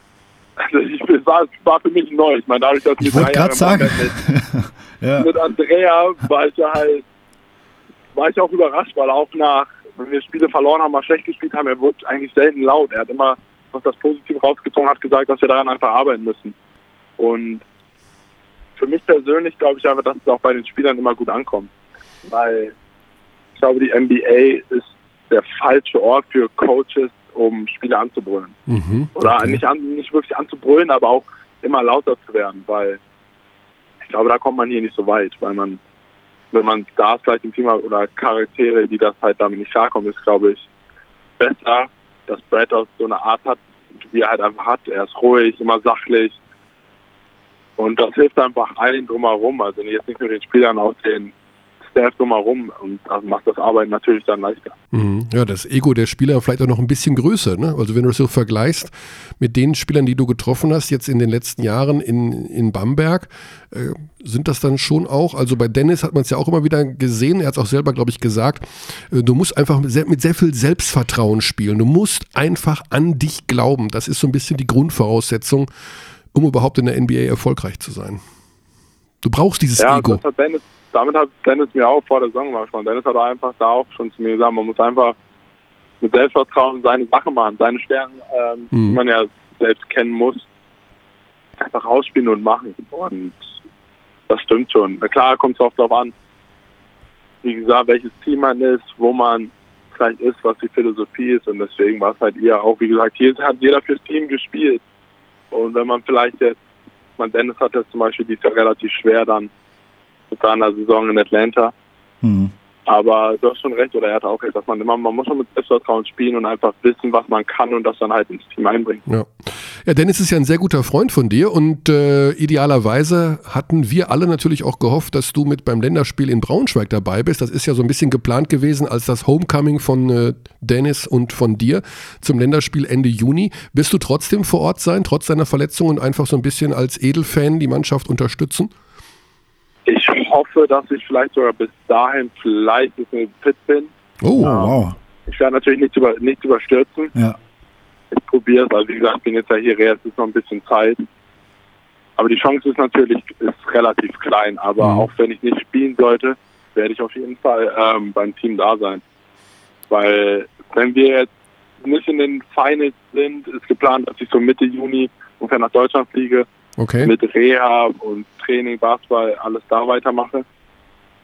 also ich, es war, war für mich neu. Ich meine, dadurch, dass Ich wollte drei gerade Jahre sagen. mit, ja. mit Andrea war ich ja halt, war ich auch überrascht, weil auch nach, wenn wir Spiele verloren haben, mal schlecht gespielt haben, er wurde eigentlich selten laut. Er hat immer noch das Positive rausgezogen, hat gesagt, dass wir daran einfach arbeiten müssen. Und für mich persönlich glaube ich einfach, dass es auch bei den Spielern immer gut ankommt. Weil ich glaube, die NBA ist der falsche Ort für Coaches, um Spiele anzubrüllen. Mhm. Oder Okay. nicht, an, nicht wirklich anzubrüllen, aber auch immer lauter zu werden, weil ich glaube, da kommt man hier nicht so weit, weil man, wenn man Stars vielleicht im Team hat oder Charaktere, die das halt damit nicht klarkommen, ist, glaube ich, besser, dass Brad aus so eine Art hat, wie er halt einfach hat. Er ist ruhig, immer sachlich. Und das hilft einfach allen drumherum, also jetzt nicht nur den Spielern, auch den Staff drumherum. Und das macht das Arbeiten natürlich dann leichter. Mhm. Ja, das Ego der Spieler vielleicht auch noch ein bisschen größer. Ne? Also wenn du das so vergleichst mit den Spielern, die du getroffen hast, jetzt in den letzten Jahren in, in Bamberg, äh, sind das dann schon auch, also bei Dennis hat man es ja auch immer wieder gesehen, er hat es auch selber, glaube ich, gesagt, äh, du musst einfach mit sehr, mit sehr viel Selbstvertrauen spielen. Du musst einfach an dich glauben. Das ist so ein bisschen die Grundvoraussetzung, um überhaupt in der NBA erfolgreich zu sein. Du brauchst dieses Ja, Ego. Dennis, damit hat Dennis mir auch vor der Saison mal gesprochen. Dennis hat einfach da auch schon zu mir gesagt, man muss einfach mit Selbstvertrauen seine Sache machen, seine Stärken, ähm, Mhm. die man ja selbst kennen muss, einfach rausspielen und machen. Und das stimmt schon. Na klar kommt es auch darauf an, wie gesagt, welches Team man ist, wo man vielleicht ist, was die Philosophie ist. Und deswegen war es halt eher auch, wie gesagt, hier hat jeder fürs Team gespielt. Und wenn man vielleicht jetzt, man Dennis hat das zum Beispiel, die ist ja relativ schwer dann mit seiner Saison in Atlanta. Mhm. Aber du hast schon recht, oder er hat auch recht, dass man immer, man muss schon mit Selbstvertrauen spielen und einfach wissen, was man kann und das dann halt ins Team einbringen. Ja. ja, Dennis ist ja ein sehr guter Freund von dir und äh, idealerweise hatten wir alle natürlich auch gehofft, dass du mit beim Länderspiel in Braunschweig dabei bist. Das ist ja so ein bisschen geplant gewesen als das Homecoming von äh, Dennis und von dir zum Länderspiel Ende Juni. Wirst du trotzdem vor Ort sein, trotz deiner Verletzung und einfach so ein bisschen als Edelfan die Mannschaft unterstützen? Ich hoffe, dass ich vielleicht sogar bis dahin vielleicht ein bisschen fit bin. Oh, Ja. wow. Ich werde natürlich nichts, über, nichts überstürzen. Ja. Ich probiere es. Also wie gesagt, ich bin jetzt ja hier, es ist noch ein bisschen Zeit. Aber die Chance ist natürlich ist relativ klein. Aber Mhm. auch wenn ich nicht spielen sollte, werde ich auf jeden Fall ähm, beim Team da sein. Weil wenn wir jetzt nicht in den Finals sind, ist geplant, dass ich so Mitte Juni ungefähr nach Deutschland fliege, Okay. mit Reha und Training, Basketball, alles da weitermache.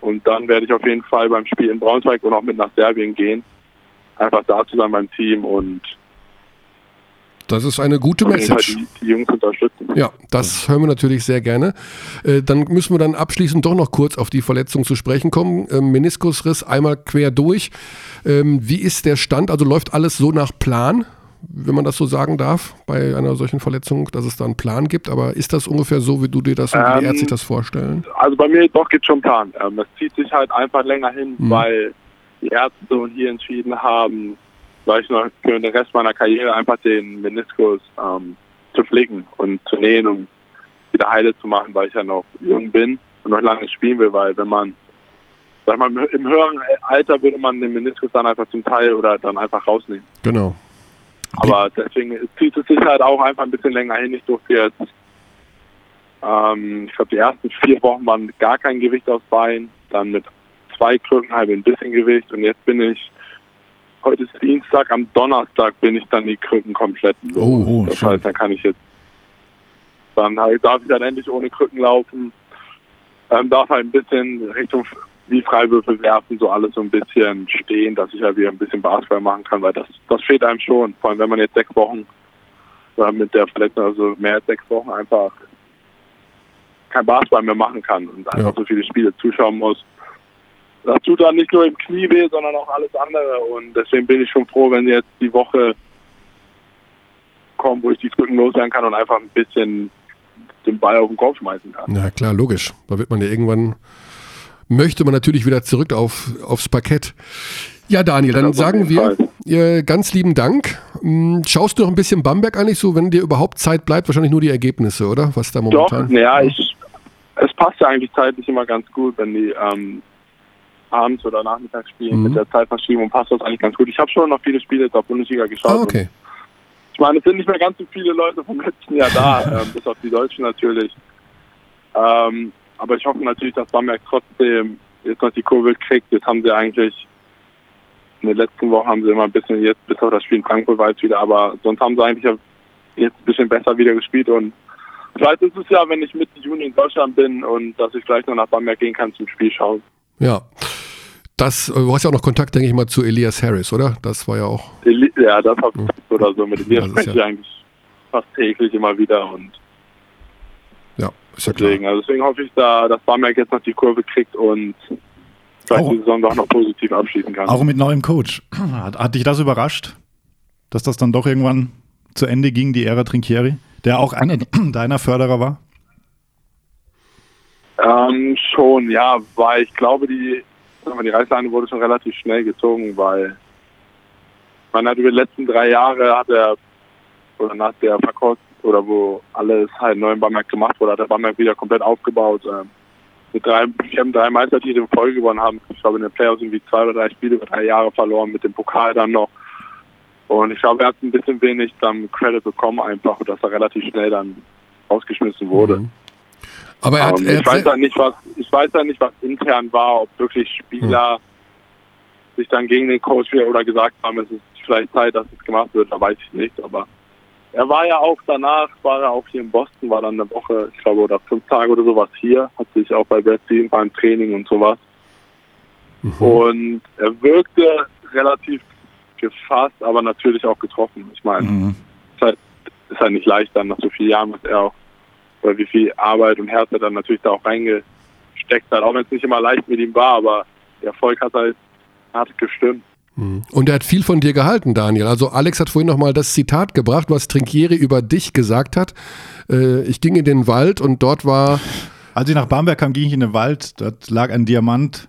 Und dann werde ich auf jeden Fall beim Spiel in Braunschweig und auch mit nach Serbien gehen. Einfach da zu sein beim Team und Das ist eine gute Message. die, die Jungs unterstützen. Ja, das hören wir natürlich sehr gerne. Äh, dann müssen wir dann abschließend doch noch kurz auf die Verletzung zu sprechen kommen. Ähm, Meniskusriss einmal quer durch. Ähm, wie ist der Stand? Also läuft alles so nach Plan, wenn man das so sagen darf, bei einer solchen Verletzung, dass es da einen Plan gibt. Aber ist das ungefähr so, wie du dir das und wie die Ähm, Ärzte sich das vorstellen? Also bei mir doch gibt schon einen Plan. Ähm, es zieht sich halt einfach länger hin, Mhm. weil die Ärzte hier entschieden haben, weil ich noch für den Rest meiner Karriere einfach den Meniskus ähm, zu pflegen und zu nähen, um wieder heile zu machen, weil ich ja noch jung bin und noch lange spielen will, weil wenn man sag mal, im höheren Alter würde man den Meniskus dann einfach zum Teil oder dann einfach rausnehmen. Genau. Aber deswegen zieht es sich halt auch einfach ein bisschen länger hin. Ich durfte jetzt, ähm, ich glaube, die ersten vier Wochen waren gar kein Gewicht aufs Bein, dann mit zwei Krücken halt ein bisschen Gewicht und jetzt bin ich, heute ist Dienstag, am Donnerstag bin ich dann die Krücken komplett los. Oh, oh, das schön. heißt, dann kann ich jetzt, dann halt, darf ich dann endlich ohne Krücken laufen, ähm, darf halt ein bisschen Richtung wie Freiwürfe werfen, so alles so ein bisschen stehen, dass ich halt wieder ein bisschen Basketball machen kann, weil das, das fehlt einem schon. Vor allem, wenn man jetzt sechs Wochen äh, mit der Verletzung, also mehr als sechs Wochen einfach kein Basketball mehr machen kann und einfach Ja. so viele Spiele zuschauen muss. das tut dann nicht nur im Knie weh, sondern auch alles andere. Und deswegen bin ich schon froh, wenn jetzt die Woche kommt, wo ich die Krücken loswerden kann und einfach ein bisschen den Ball auf den Kopf schmeißen kann. Na klar, logisch. Da wird man ja irgendwann, möchte man natürlich wieder zurück auf, aufs Parkett. Ja, Daniel, dann sagen wir äh, ganz lieben Dank. Hm, Schaust du noch ein bisschen Bamberg eigentlich so, wenn dir überhaupt Zeit bleibt? Wahrscheinlich nur die Ergebnisse, oder? Was da Doch, momentan? naja, ich, es passt ja eigentlich zeitlich immer ganz gut, wenn die ähm, abends oder nachmittags spielen Mhm. mit der Zeitverschiebung, passt das eigentlich ganz gut. Ich habe schon noch viele Spiele der Bundesliga geschaut. Ah, okay. Ich meine, es sind nicht mehr ganz so viele Leute vom letzten Jahr da, ähm, bis auf die Deutschen natürlich. Ähm, aber ich hoffe natürlich, dass Bamberg trotzdem jetzt noch die Kurve kriegt. Jetzt haben sie eigentlich, in den letzten Wochen haben sie immer ein bisschen, jetzt bis auf das Spiel in Frankfurt war jetzt wieder, aber sonst haben sie eigentlich jetzt ein bisschen besser wieder gespielt und vielleicht ist es ja, wenn ich Mitte Juni in Deutschland bin und dass ich vielleicht noch nach Bamberg gehen kann zum Spiel schauen. Ja. Das, äh, du hast ja auch noch Kontakt, denke ich mal, zu Elias Harris, oder? Das war ja auch. Eli- Ja, das habe ich oder so. Mit ist spreche ich ja- eigentlich fast täglich immer wieder und ist ja klar. Deswegen, also deswegen hoffe ich, da, dass Bamberg jetzt noch die Kurve kriegt und vielleicht Auch- die Saison doch noch positiv abschließen kann. Auch mit neuem Coach. Hat, hat dich das überrascht, dass das dann doch irgendwann zu Ende ging, die Ära Trinkieri, der auch einer deiner Förderer war? Ähm, schon, ja, weil ich glaube, die, die Reißleine wurde schon relativ schnell gezogen, weil man hat über die letzten drei Jahre hat er oder nach der Verkauf oder wo alles halt neu in Bamberg gemacht wurde, hat der Bamberg wieder komplett aufgebaut. Ähm, mit drei, wir haben drei Meistertitel in Folge gewonnen, haben, ich glaube, in den Playoffs irgendwie zwei oder drei Spiele über drei Jahre verloren, mit dem Pokal dann noch. Und ich glaube, er hat ein bisschen wenig dann Credit bekommen, einfach, dass er relativ schnell dann rausgeschmissen wurde. Mhm. Aber er hat, Ähm, er ich weiß ja nicht, was ich weiß ja nicht, was intern war, ob wirklich Spieler sich dann gegen den Coach oder gesagt haben, es ist vielleicht Zeit, dass es gemacht wird, da weiß ich nicht. Aber er war ja auch danach, war er auch hier in Boston, war dann eine Woche, ich glaube, oder fünf Tage oder sowas hier, hat sich auch bei Berlin beim Training und sowas. Und er wirkte relativ gefasst, aber natürlich auch getroffen. Ich meine, Mhm. ist halt, ist halt nicht leicht dann nach so vielen Jahren, was er auch, oder wie viel Arbeit und Herz er dann natürlich da auch reingesteckt hat, auch wenn es nicht immer leicht mit ihm war, aber der Erfolg hat halt hat gestimmt. Mhm. Und er hat viel von dir gehalten, Daniel. Also Alex hat vorhin nochmal das Zitat gebracht, was Trinkieri über dich gesagt hat. Äh, ich ging in den Wald und dort war, Als ich nach Bamberg kam, ging ich in den Wald. Dort lag ein Diamant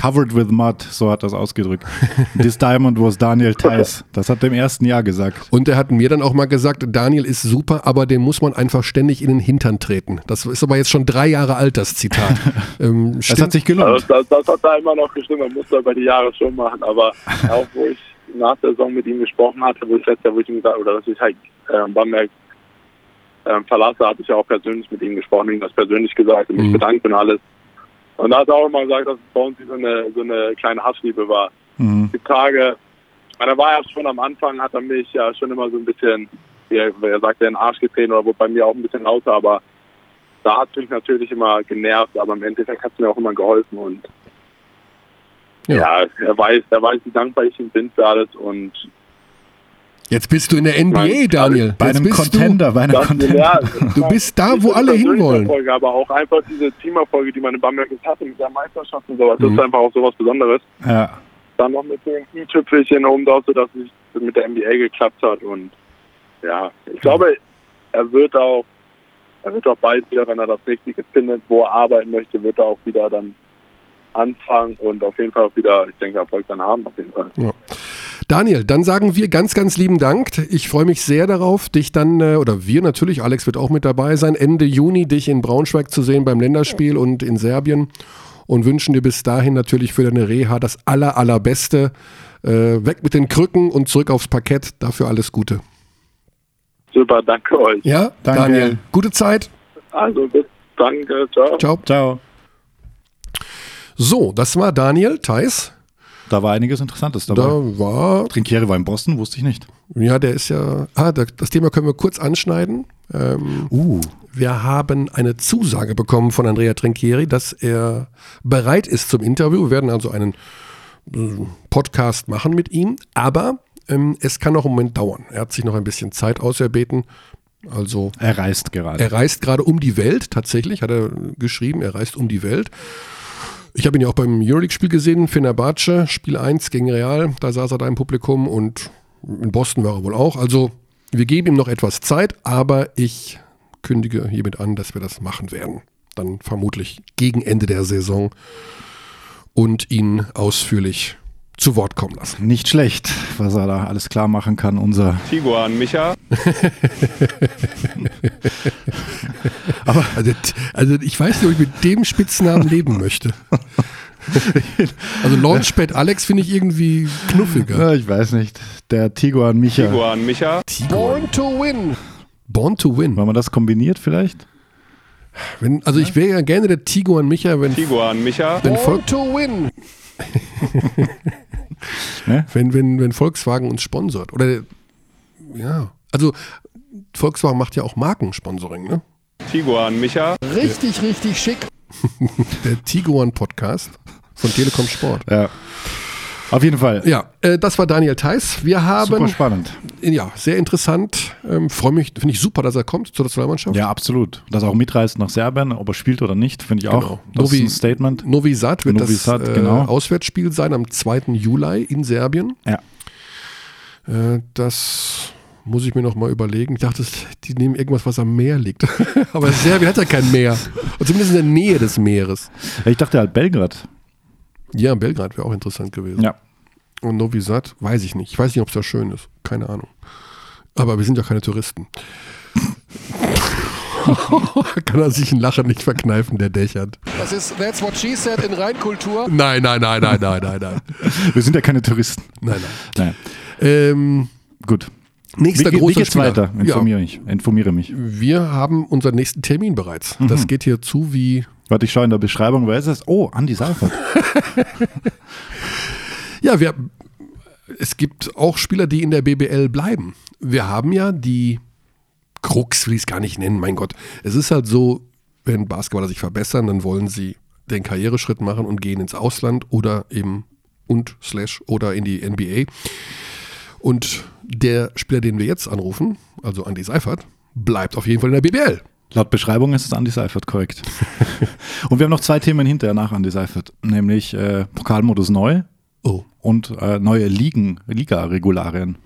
covered with mud, so hat er es ausgedrückt. This diamond was Daniel Theiss. Das hat er im ersten Jahr gesagt. und er hat mir dann auch mal gesagt, Daniel ist super, aber dem muss man einfach ständig in den Hintern treten. Das ist aber jetzt schon drei Jahre alt, das Zitat. ähm, stimmt- hat sich Also gelohnt. das, das hat da immer noch gestimmt, man muss da über die Jahre schon machen, aber auch wo ich nach der Saison mit ihm gesprochen hatte, wo ich letztes Jahr, wo ich ihm gesagt oder dass ich halt ähm, Bamberg ähm, verlasse, hatte ich ja auch persönlich mit ihm gesprochen, ihm das persönlich gesagt und mich Mhm. bedankt und alles. Und da hat er auch immer gesagt, dass es bei uns so eine, so eine kleine Hassliebe war. Mhm. die Tage, meine, war ja schon am Anfang, hat er mich ja schon immer so ein bisschen, wie er, wie er sagt, in den Arsch getreten oder wurde bei mir auch ein bisschen lauter, aber da hat es mich natürlich immer genervt, aber im Endeffekt hat es mir auch immer geholfen und Ja. ja. er weiß, er weiß, wie dankbar ich ihm bin für alles und Jetzt bist du in der NBA, Nein, Daniel. Bei einem Contender, bei einem das, Contender. ja, Du bist da, wo nur alle hinwollen. Erfolge, aber auch einfach diese Teamerfolge, die man in Bamberg jetzt hatte mit der Meisterschaft und sowas, das Mhm. ist einfach auch sowas Besonderes. Ja. dann noch mit dem i-Tüpfelchen oben drauf, sodass es mit der NBA geklappt hat. Und ja, ich glaube, er wird auch, er wird auch bald wieder, wenn er das Richtige findet, wo er arbeiten möchte, wird er auch wieder dann anfangen und auf jeden Fall auch wieder, ich denke, Erfolg dann haben, auf jeden Fall. Daniel, dann sagen wir ganz, ganz lieben Dank. Ich freue mich sehr darauf, dich dann, äh, oder wir natürlich, Alex wird auch mit dabei sein, Ende Juni dich in Braunschweig zu sehen beim Länderspiel und in Serbien und wünschen dir bis dahin natürlich für deine Reha das aller, allerbeste. Äh, weg mit den Krücken und zurück aufs Parkett. Dafür alles Gute. Super, danke euch. Ja, Danke. Daniel. Gute Zeit. Also bis, danke, ciao. Ciao. Ciao. So, das war Daniel Theis. Da war einiges Interessantes dabei. Da war Trinkieri war in Boston, wusste ich nicht. Ja, der ist ja. Ah, da- das Thema können wir kurz anschneiden. Ähm, Uh. wir haben eine Zusage bekommen von Andrea Trinchieri, dass er bereit ist zum Interview. Wir werden also einen äh, Podcast machen mit ihm, aber ähm, es kann noch einen Moment dauern. Er hat sich noch ein bisschen Zeit auserbeten. Also Er reist gerade. er reist gerade um die Welt, tatsächlich, hat er geschrieben, er reist um die Welt. Ich habe ihn ja auch beim Euroleague-Spiel gesehen, Fenerbahce, Spiel 1 gegen Real. Da saß er da im Publikum und in Boston war er wohl auch. Also wir geben ihm noch etwas Zeit, aber ich kündige hiermit an, dass wir das machen werden. Dann vermutlich gegen Ende der Saison und ihn ausführlich zu Wort kommen lassen. Nicht schlecht, was er da alles klar machen kann, unser. Tiguan Micha. Aber also, also ich weiß nicht, ob ich mit dem Spitznamen leben möchte. Also Launchpad Alex finde ich irgendwie knuffiger. Ja, ich weiß nicht. Der Tiguan Micha. Tiguan Micha. Born to win. Born to win. Wenn man das kombiniert vielleicht? Wenn, also ich wäre ja gerne der Tiguan Micha, wenn, Tiguan Micha. wenn, Born to win. wenn, wenn, wenn Volkswagen uns sponsort. Oder ja, also Volkswagen macht ja auch Markensponsoring, ne? Tiguan Micha. Richtig, richtig schick. Der Tiguan Podcast von Telekom Sport. Ja. Auf jeden Fall. Ja, äh, das war Daniel Theiss. Wir haben, Super spannend. ja, sehr interessant. Ähm, Freue mich, finde ich super, dass er kommt zur Nationalmannschaft. Ja, absolut. Dass er auch mitreist nach Serbien, ob er spielt oder nicht, finde ich auch. Genau. Das Novi- ist ein Statement. Novi Sad wird Novi das Sad, äh, genau. Auswärtsspiel sein am 2. Juli in Serbien. Ja. Äh, das muss ich mir noch mal überlegen. Ich dachte, die nehmen irgendwas, was am Meer liegt. Aber Serbien hat ja kein Meer. Und zumindest in der Nähe des Meeres. Ich dachte halt Belgrad. Ja, Belgrad wäre auch interessant gewesen. Ja. Und Novi Sad, weiß ich nicht. Ich weiß nicht, ob es da schön ist. Keine Ahnung. Aber wir sind ja keine Touristen. Kann er sich ein Lachen nicht verkneifen, der dächert. Das ist That's what she said in Reinkultur. Nein, nein, nein, nein, nein, nein, nein. Wir sind ja keine Touristen. Nein, nein. Nein. Ähm, Gut. nächster wie, wie großer geht's Spieler. weiter? Ja, Informiere mich. Informiere mich. wir haben unseren nächsten Termin bereits. Das geht hier zu wie. Warte, ich schaue in der Beschreibung, wer ist das? Oh, Andi Seifert. Ja, wir, es gibt auch Spieler, die in der BBL bleiben. Wir haben ja die Krux, will ich es gar nicht nennen, mein Gott. Es ist halt so, wenn Basketballer sich verbessern, dann wollen sie den Karriereschritt machen und gehen ins Ausland oder eben und slash oder in die NBA. Und der Spieler, den wir jetzt anrufen, also Andy Seifert, bleibt auf jeden Fall in der BBL. Laut Beschreibung ist es Andi Seifert, korrekt. und wir haben noch zwei Themen hinterher nach Andi Seifert, nämlich äh, Pokalmodus neu Oh, und äh, neue Ligen, Liga-Regularien.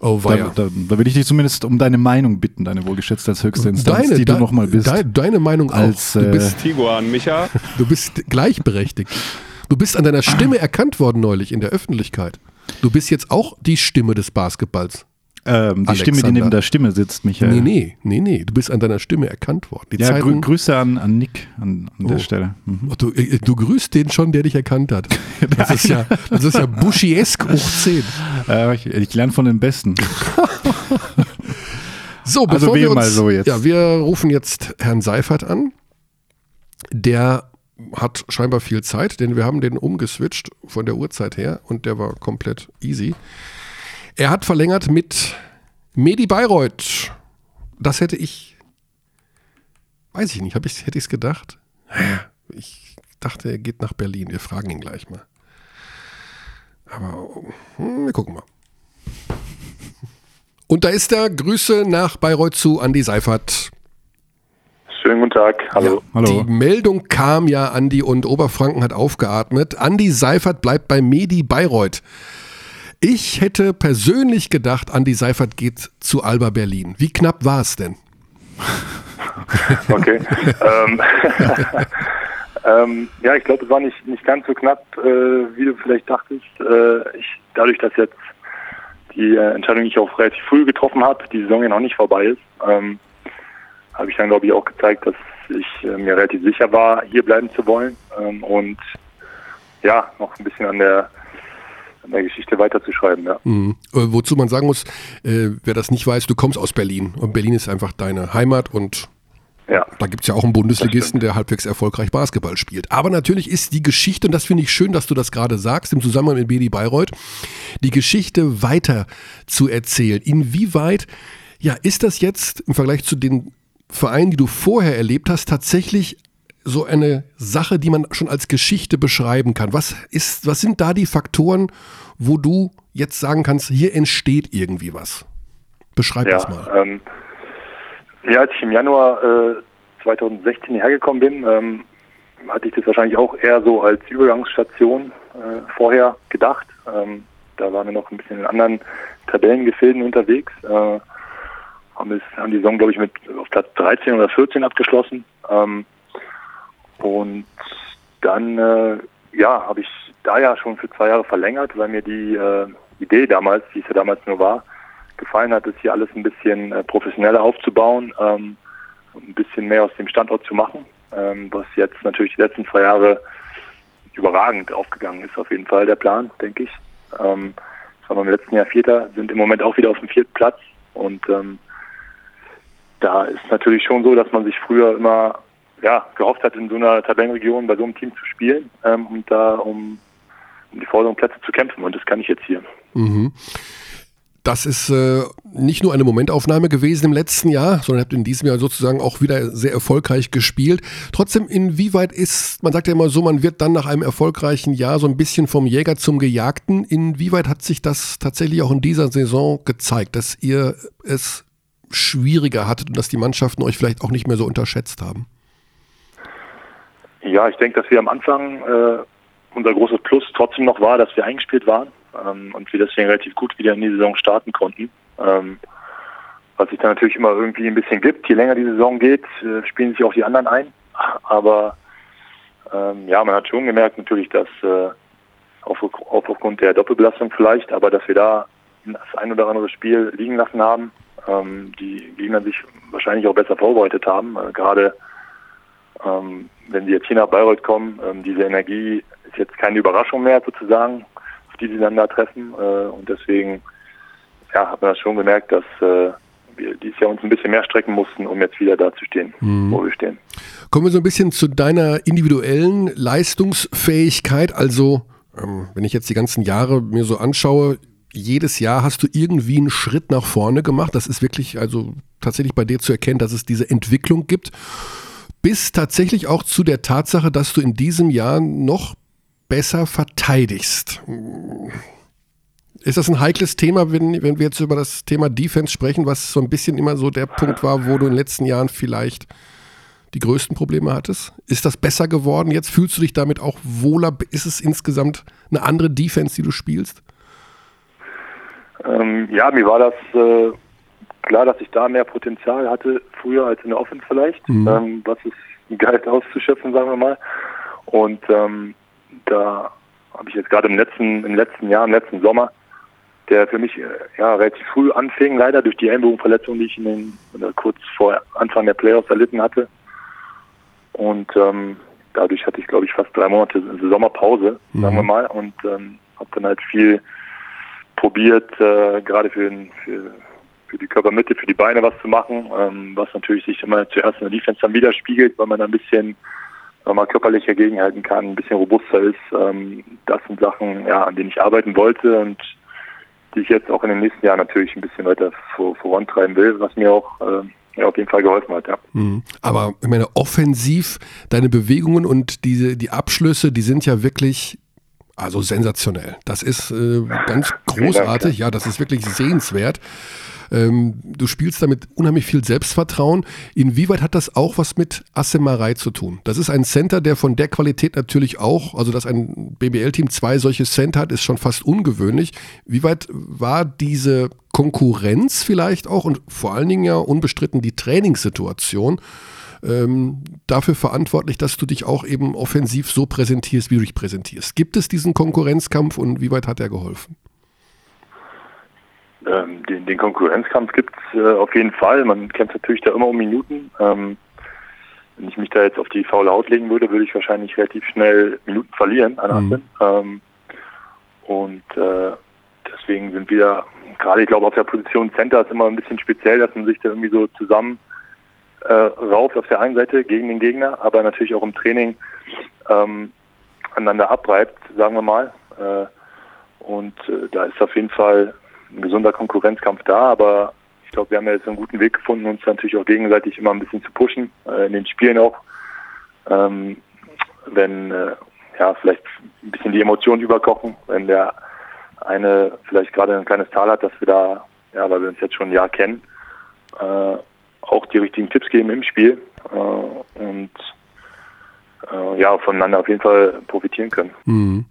oh Da, weia. da, da will ich dich zumindest um deine Meinung bitten, deine wohlgeschätzte als höchste Instanz, die du de- nochmal bist. Deine, deine Meinung Als, auch. Du äh, bist, Tiguan Micha. du bist gleichberechtigt. Du bist an deiner Stimme erkannt worden neulich in der Öffentlichkeit. Du bist jetzt auch die Stimme des Basketballs. Ähm, die Stimme, die neben der Stimme sitzt, Michael. Nee, nee, nee, nee. Du bist an deiner Stimme erkannt worden. Die Ja, grü Zeiten, Grüße an, an Nick an, an Oh. der Stelle. Mhm. Du, äh, du grüßt den schon, der dich erkannt hat. Das ist ja, das ist ja Buschiesk hoch 10. Äh, ich, ich lerne von den Besten. So, Also bevor wir wähl uns, mal so jetzt. Ja, wir rufen jetzt Herrn Seifert an. Der hat scheinbar viel Zeit, denn wir haben den umgeswitcht von der Uhrzeit her und der war komplett easy. Er hat verlängert mit Medi Bayreuth. Das hätte ich, weiß ich nicht, hab ich, hätte ich es gedacht? Ich dachte, er geht nach Berlin. Wir fragen ihn gleich mal. Aber hm, wir gucken mal. Und da ist er. Grüße nach Bayreuth zu Andi Seifert. Schönen guten Tag. Hallo. Hallo. Die Meldung kam ja, Andi, und Oberfranken hat aufgeatmet. Andi Seifert bleibt bei Medi Bayreuth. Ich hätte persönlich gedacht, Andi Seifert geht zu Alba Berlin. Wie knapp war es denn? Okay. ähm, ähm, ja, ich glaube, es war nicht, nicht ganz so knapp, äh, wie du vielleicht dachtest. Äh, ich, dadurch, dass jetzt die äh, Entscheidung ich auch relativ früh getroffen habe, die Saison ja noch nicht vorbei ist, ähm, habe ich dann, glaube ich, auch gezeigt, dass ich äh, mir relativ sicher war, hier bleiben zu wollen ähm, und ja, noch ein bisschen an der, an der Geschichte weiterzuschreiben. Ja. Mhm. Äh, wozu man sagen muss, äh, wer das nicht weiß, du kommst aus Berlin. Und Berlin ist einfach deine Heimat und Ja. Da gibt es ja auch einen Bundesligisten, der halbwegs erfolgreich Basketball spielt. Aber natürlich ist die Geschichte, und das finde ich schön, dass du das gerade sagst, im Zusammenhang mit Bedi Bayreuth, die Geschichte weiter zu erzählen. Inwieweit, ja, ist das jetzt im Vergleich zu den Vereinen, die du vorher erlebt hast, tatsächlich so eine Sache, die man schon als Geschichte beschreiben kann? Was, ist, was sind da die Faktoren, wo du jetzt sagen kannst, hier entsteht irgendwie was? Beschreib Ja, das mal. ähm, ja, als ich im Januar äh, 2016 hierher gekommen bin, ähm, hatte ich das wahrscheinlich auch eher so als Übergangsstation äh, vorher gedacht. Ähm, da waren wir noch ein bisschen in anderen Tabellengefilden unterwegs. Äh, haben, es, haben die Saison, glaube ich, mit auf Platz 13 oder 14 abgeschlossen. Ähm, und dann, äh, ja, habe ich da ja schon für zwei Jahre verlängert, weil mir die äh, Idee damals, die es ja damals nur war, gefallen hat, das hier alles ein bisschen äh, professioneller aufzubauen ähm, ein bisschen mehr aus dem Standort zu machen, ähm, was jetzt natürlich die letzten zwei Jahre überragend aufgegangen ist, auf jeden Fall der Plan, denke ich. Ähm, das waren wir im letzten Jahr Vierter, sind im Moment auch wieder auf dem vierten Platz und ähm, da ist natürlich schon so, dass man sich früher immer ja, gehofft hat, in so einer Tabellenregion bei so einem Team zu spielen ähm, und da um, um die vorderen Plätze zu kämpfen. Und das kann ich jetzt hier. Mhm. Das ist äh, nicht nur eine Momentaufnahme gewesen im letzten Jahr, sondern habt in diesem Jahr sozusagen auch wieder sehr erfolgreich gespielt. Trotzdem, inwieweit ist, man sagt ja immer so, man wird dann nach einem erfolgreichen Jahr so ein bisschen vom Jäger zum Gejagten. Inwieweit hat sich das tatsächlich auch in dieser Saison gezeigt, dass ihr es schwieriger hattet und dass die Mannschaften euch vielleicht auch nicht mehr so unterschätzt haben? Ja, ich denke, dass wir am Anfang äh, unser großes Plus trotzdem noch war, dass wir eingespielt waren ähm, und wir deswegen relativ gut wieder in die Saison starten konnten. Ähm, was sich dann natürlich immer irgendwie ein bisschen gibt. Je länger die Saison geht, äh, spielen sich auch die anderen ein. Aber ähm, ja, man hat schon gemerkt natürlich, dass äh, auf, auf, aufgrund der Doppelbelastung vielleicht, aber dass wir da das ein oder andere Spiel liegen lassen haben, ähm, die Gegner sich wahrscheinlich auch besser vorbereitet haben. Äh, gerade ähm, wenn sie jetzt hier nach Bayreuth kommen, ähm, diese Energie ist jetzt keine Überraschung mehr sozusagen, auf die sie dann da treffen. Äh, und deswegen ja, hat man das schon gemerkt, dass äh, wir dieses Jahr uns ein bisschen mehr strecken mussten, um jetzt wieder da zu stehen, mhm. wo wir stehen. Kommen wir so ein bisschen zu deiner individuellen Leistungsfähigkeit. Also, ähm, wenn ich jetzt die ganzen Jahre mir so anschaue, jedes Jahr hast du irgendwie einen Schritt nach vorne gemacht. Das ist wirklich also tatsächlich bei dir zu erkennen, dass es diese Entwicklung gibt. Bis tatsächlich auch zu der Tatsache, dass du in diesem Jahr noch besser verteidigst. Ist das ein heikles Thema, wenn, wenn wir jetzt über das Thema Defense sprechen, was so ein bisschen immer so der Punkt war, wo du in den letzten Jahren vielleicht die größten Probleme hattest? Ist das besser geworden? Jetzt fühlst du dich damit auch wohler? Ist es insgesamt eine andere Defense, die du spielst? Ähm, ja, mir war das äh, klar, dass ich da mehr Potenzial hatte früher als in der Offense vielleicht, mhm. ähm, was es Gehalt auszuschöpfen, sagen wir mal. Und ähm, da habe ich jetzt gerade im letzten, im letzten Jahr, im letzten Sommer, der für mich äh, ja relativ früh anfing, leider durch die Ellenbogenverletzung, die ich in den, kurz vor Anfang der Playoffs erlitten hatte. Und ähm, dadurch hatte ich, glaube ich, fast drei Monate Sommerpause, mhm. sagen wir mal, und ähm, habe dann halt viel probiert, äh, gerade für, für, für die Körpermitte, für die Beine was zu machen, ähm, was natürlich sich immer zuerst in der Defense dann widerspiegelt, weil man ein bisschen mal körperlicher gegenhalten kann, ein bisschen robuster ist. Ähm, das sind Sachen, ja, an denen ich arbeiten wollte und die ich jetzt auch in den nächsten Jahren natürlich ein bisschen weiter vor, vorantreiben will, was mir auch äh, ja, auf jeden Fall geholfen hat, ja. Mhm. Aber ich meine, offensiv, deine Bewegungen und diese, die Abschlüsse, die sind ja wirklich also sensationell. Das ist äh, ganz großartig. Ja, das ist wirklich sehenswert. Ähm, du spielst damit unheimlich viel Selbstvertrauen. Inwieweit hat das auch was mit Assemerei zu tun? Das ist ein Center, der von der Qualität natürlich auch, also dass ein BBL-Team zwei solche Center hat, ist schon fast ungewöhnlich. Wie weit war diese Konkurrenz vielleicht auch und vor allen Dingen ja unbestritten die Trainingssituation ähm, dafür verantwortlich, dass du dich auch eben offensiv so präsentierst, wie du dich präsentierst. Gibt es diesen Konkurrenzkampf und wie weit hat er geholfen? Ähm, den, den, Konkurrenzkampf gibt es äh, auf jeden Fall. Man kämpft natürlich da immer um Minuten. Ähm, wenn ich mich da jetzt auf die faule Haut legen würde, würde ich wahrscheinlich relativ schnell Minuten verlieren an mhm. ähm, Und äh, deswegen sind wir, gerade ich glaube auf der Position Center ist immer ein bisschen speziell, dass man sich da irgendwie so zusammen äh, rauf auf der einen Seite gegen den Gegner, aber natürlich auch im Training ähm, aneinander abreibt, sagen wir mal. Äh, und äh, da ist auf jeden Fall ein gesunder Konkurrenzkampf da, aber ich glaube, wir haben ja jetzt einen guten Weg gefunden, uns natürlich auch gegenseitig immer ein bisschen zu pushen, äh, in den Spielen auch. Ähm, wenn äh, ja vielleicht ein bisschen die Emotionen überkochen, wenn der eine vielleicht gerade ein kleines Tal hat, dass wir da, ja, weil wir uns jetzt schon ein Jahr kennen, äh, auch die richtigen Tipps geben im Spiel. Äh, und äh, ja, voneinander auf jeden Fall profitieren können. Mhm.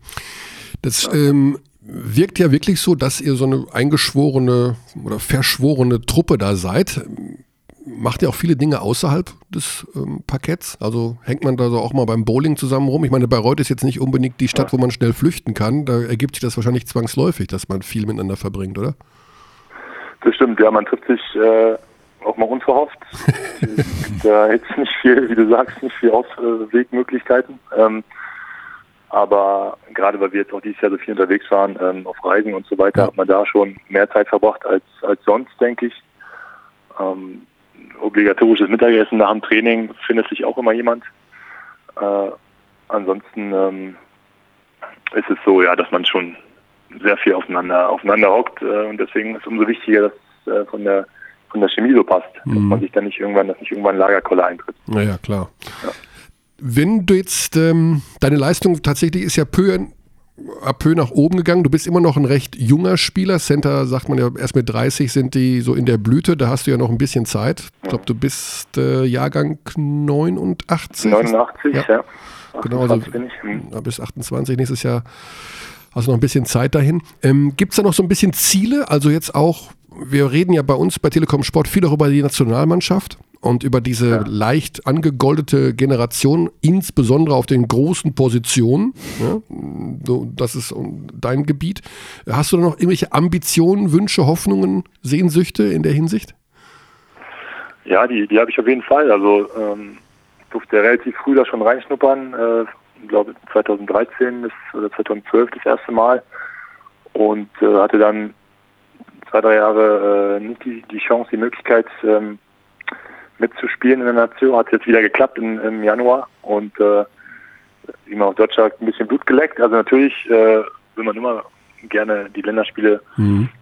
Das ähm, wirkt ja wirklich so, dass ihr so eine eingeschworene oder verschworene Truppe da seid. Macht ihr auch viele Dinge außerhalb des ähm, Parketts? Also hängt man da so auch mal beim Bowling zusammen rum? Ich meine, Bayreuth ist jetzt nicht unbedingt die Stadt, wo man schnell flüchten kann. Da ergibt sich das wahrscheinlich zwangsläufig, dass man viel miteinander verbringt, oder? Das stimmt, ja, man trifft sich äh, auch mal unverhofft. da jetzt nicht viel, wie du sagst, nicht viel Auswegmöglichkeiten. Ähm, aber gerade weil wir jetzt auch dieses Jahr so viel unterwegs waren, ähm, auf Reisen und so weiter, Ja. hat man da schon mehr Zeit verbracht als, als sonst, denke ich. Ähm, obligatorisches Mittagessen nach dem Training findet sich auch immer jemand. Äh, ansonsten ähm, ist es so, ja, dass man schon sehr viel aufeinander, aufeinander hockt äh, und deswegen ist es umso wichtiger, dass es äh, von der von der Chemie so passt, dass Mhm. man sich dann nicht irgendwann, dass nicht irgendwann Lagerkoller eintritt. Naja, klar. Wenn du jetzt, ähm, deine Leistung tatsächlich ist ja peu, peu nach oben gegangen. Du bist immer noch ein recht junger Spieler. Center sagt man ja, erst mit 30 sind die so in der Blüte. Da hast du ja noch ein bisschen Zeit. Ich glaube, du bist äh, Jahrgang 89. 89, Ja. ja. Genau, also 28 bin ich. Hm. bis 28 nächstes Jahr hast du noch ein bisschen Zeit dahin. Ähm, Gibt es da noch so ein bisschen Ziele? Also jetzt auch, wir reden ja bei uns bei Telekom Sport viel auch über die Nationalmannschaft und über diese leicht angegoldete Generation, insbesondere auf den großen Positionen. Ja, so, das ist dein Gebiet. Hast du da noch irgendwelche Ambitionen, Wünsche, Hoffnungen, Sehnsüchte in der Hinsicht? Ja, die, die habe ich auf jeden Fall. Also ähm, durfte relativ früh da schon reinschnuppern. Äh, ich glaube 2013 bis, oder 2012 das erste Mal. Und äh, hatte dann zwei, drei Jahre äh, nicht die, die Chance, die Möglichkeit ähm, mitzuspielen in der Nation. Hat jetzt wieder geklappt im, im Januar und äh, man auf Deutsch sagt, ein bisschen Blut geleckt. Also natürlich äh, will man immer gerne die Länderspiele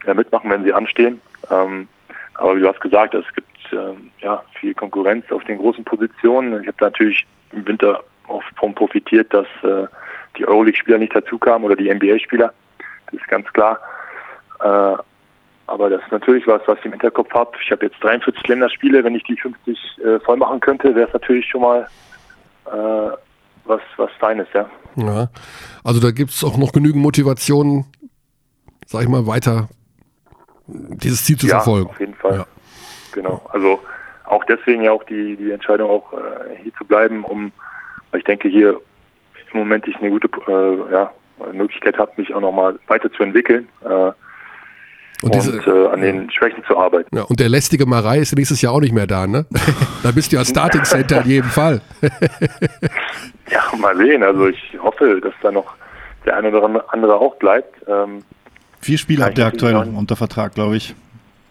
äh, mitmachen, wenn sie anstehen. Ähm, aber wie du hast gesagt, es gibt ähm, ja viel Konkurrenz auf den großen Positionen. Ich habe natürlich im Winter auch von profitiert, dass äh, die Euroleague-Spieler nicht dazu kamen oder die NBA-Spieler. Das ist ganz klar. Äh, aber das ist natürlich was, was ich im Hinterkopf habe. Ich habe jetzt 43 Länderspiele. Wenn ich die 50 äh, voll machen könnte, wäre es natürlich schon mal äh, was, was Feines, ja. Ja, also da gibt es auch noch genügend Motivation, sag ich mal, weiter dieses Ziel zu ja, verfolgen. auf jeden Fall. Ja. Genau. Also auch deswegen ja auch die, die Entscheidung auch äh, hier zu bleiben, um weil ich denke hier im Moment ich eine gute äh, ja, Möglichkeit habe, mich auch nochmal weiterzuentwickeln äh, Und, und, diese, äh, an den Schwächen zu arbeiten. ja, und der lästige Marei ist nächstes Jahr auch nicht mehr da, ne? da bist du ja Starting Center in jedem Fall. Ja, mal sehen. Also ich hoffe, dass da noch der eine oder andere auch bleibt. Ähm, Vier Spiele Ja, habt ihr aktuell auch. unter Vertrag, glaube ich.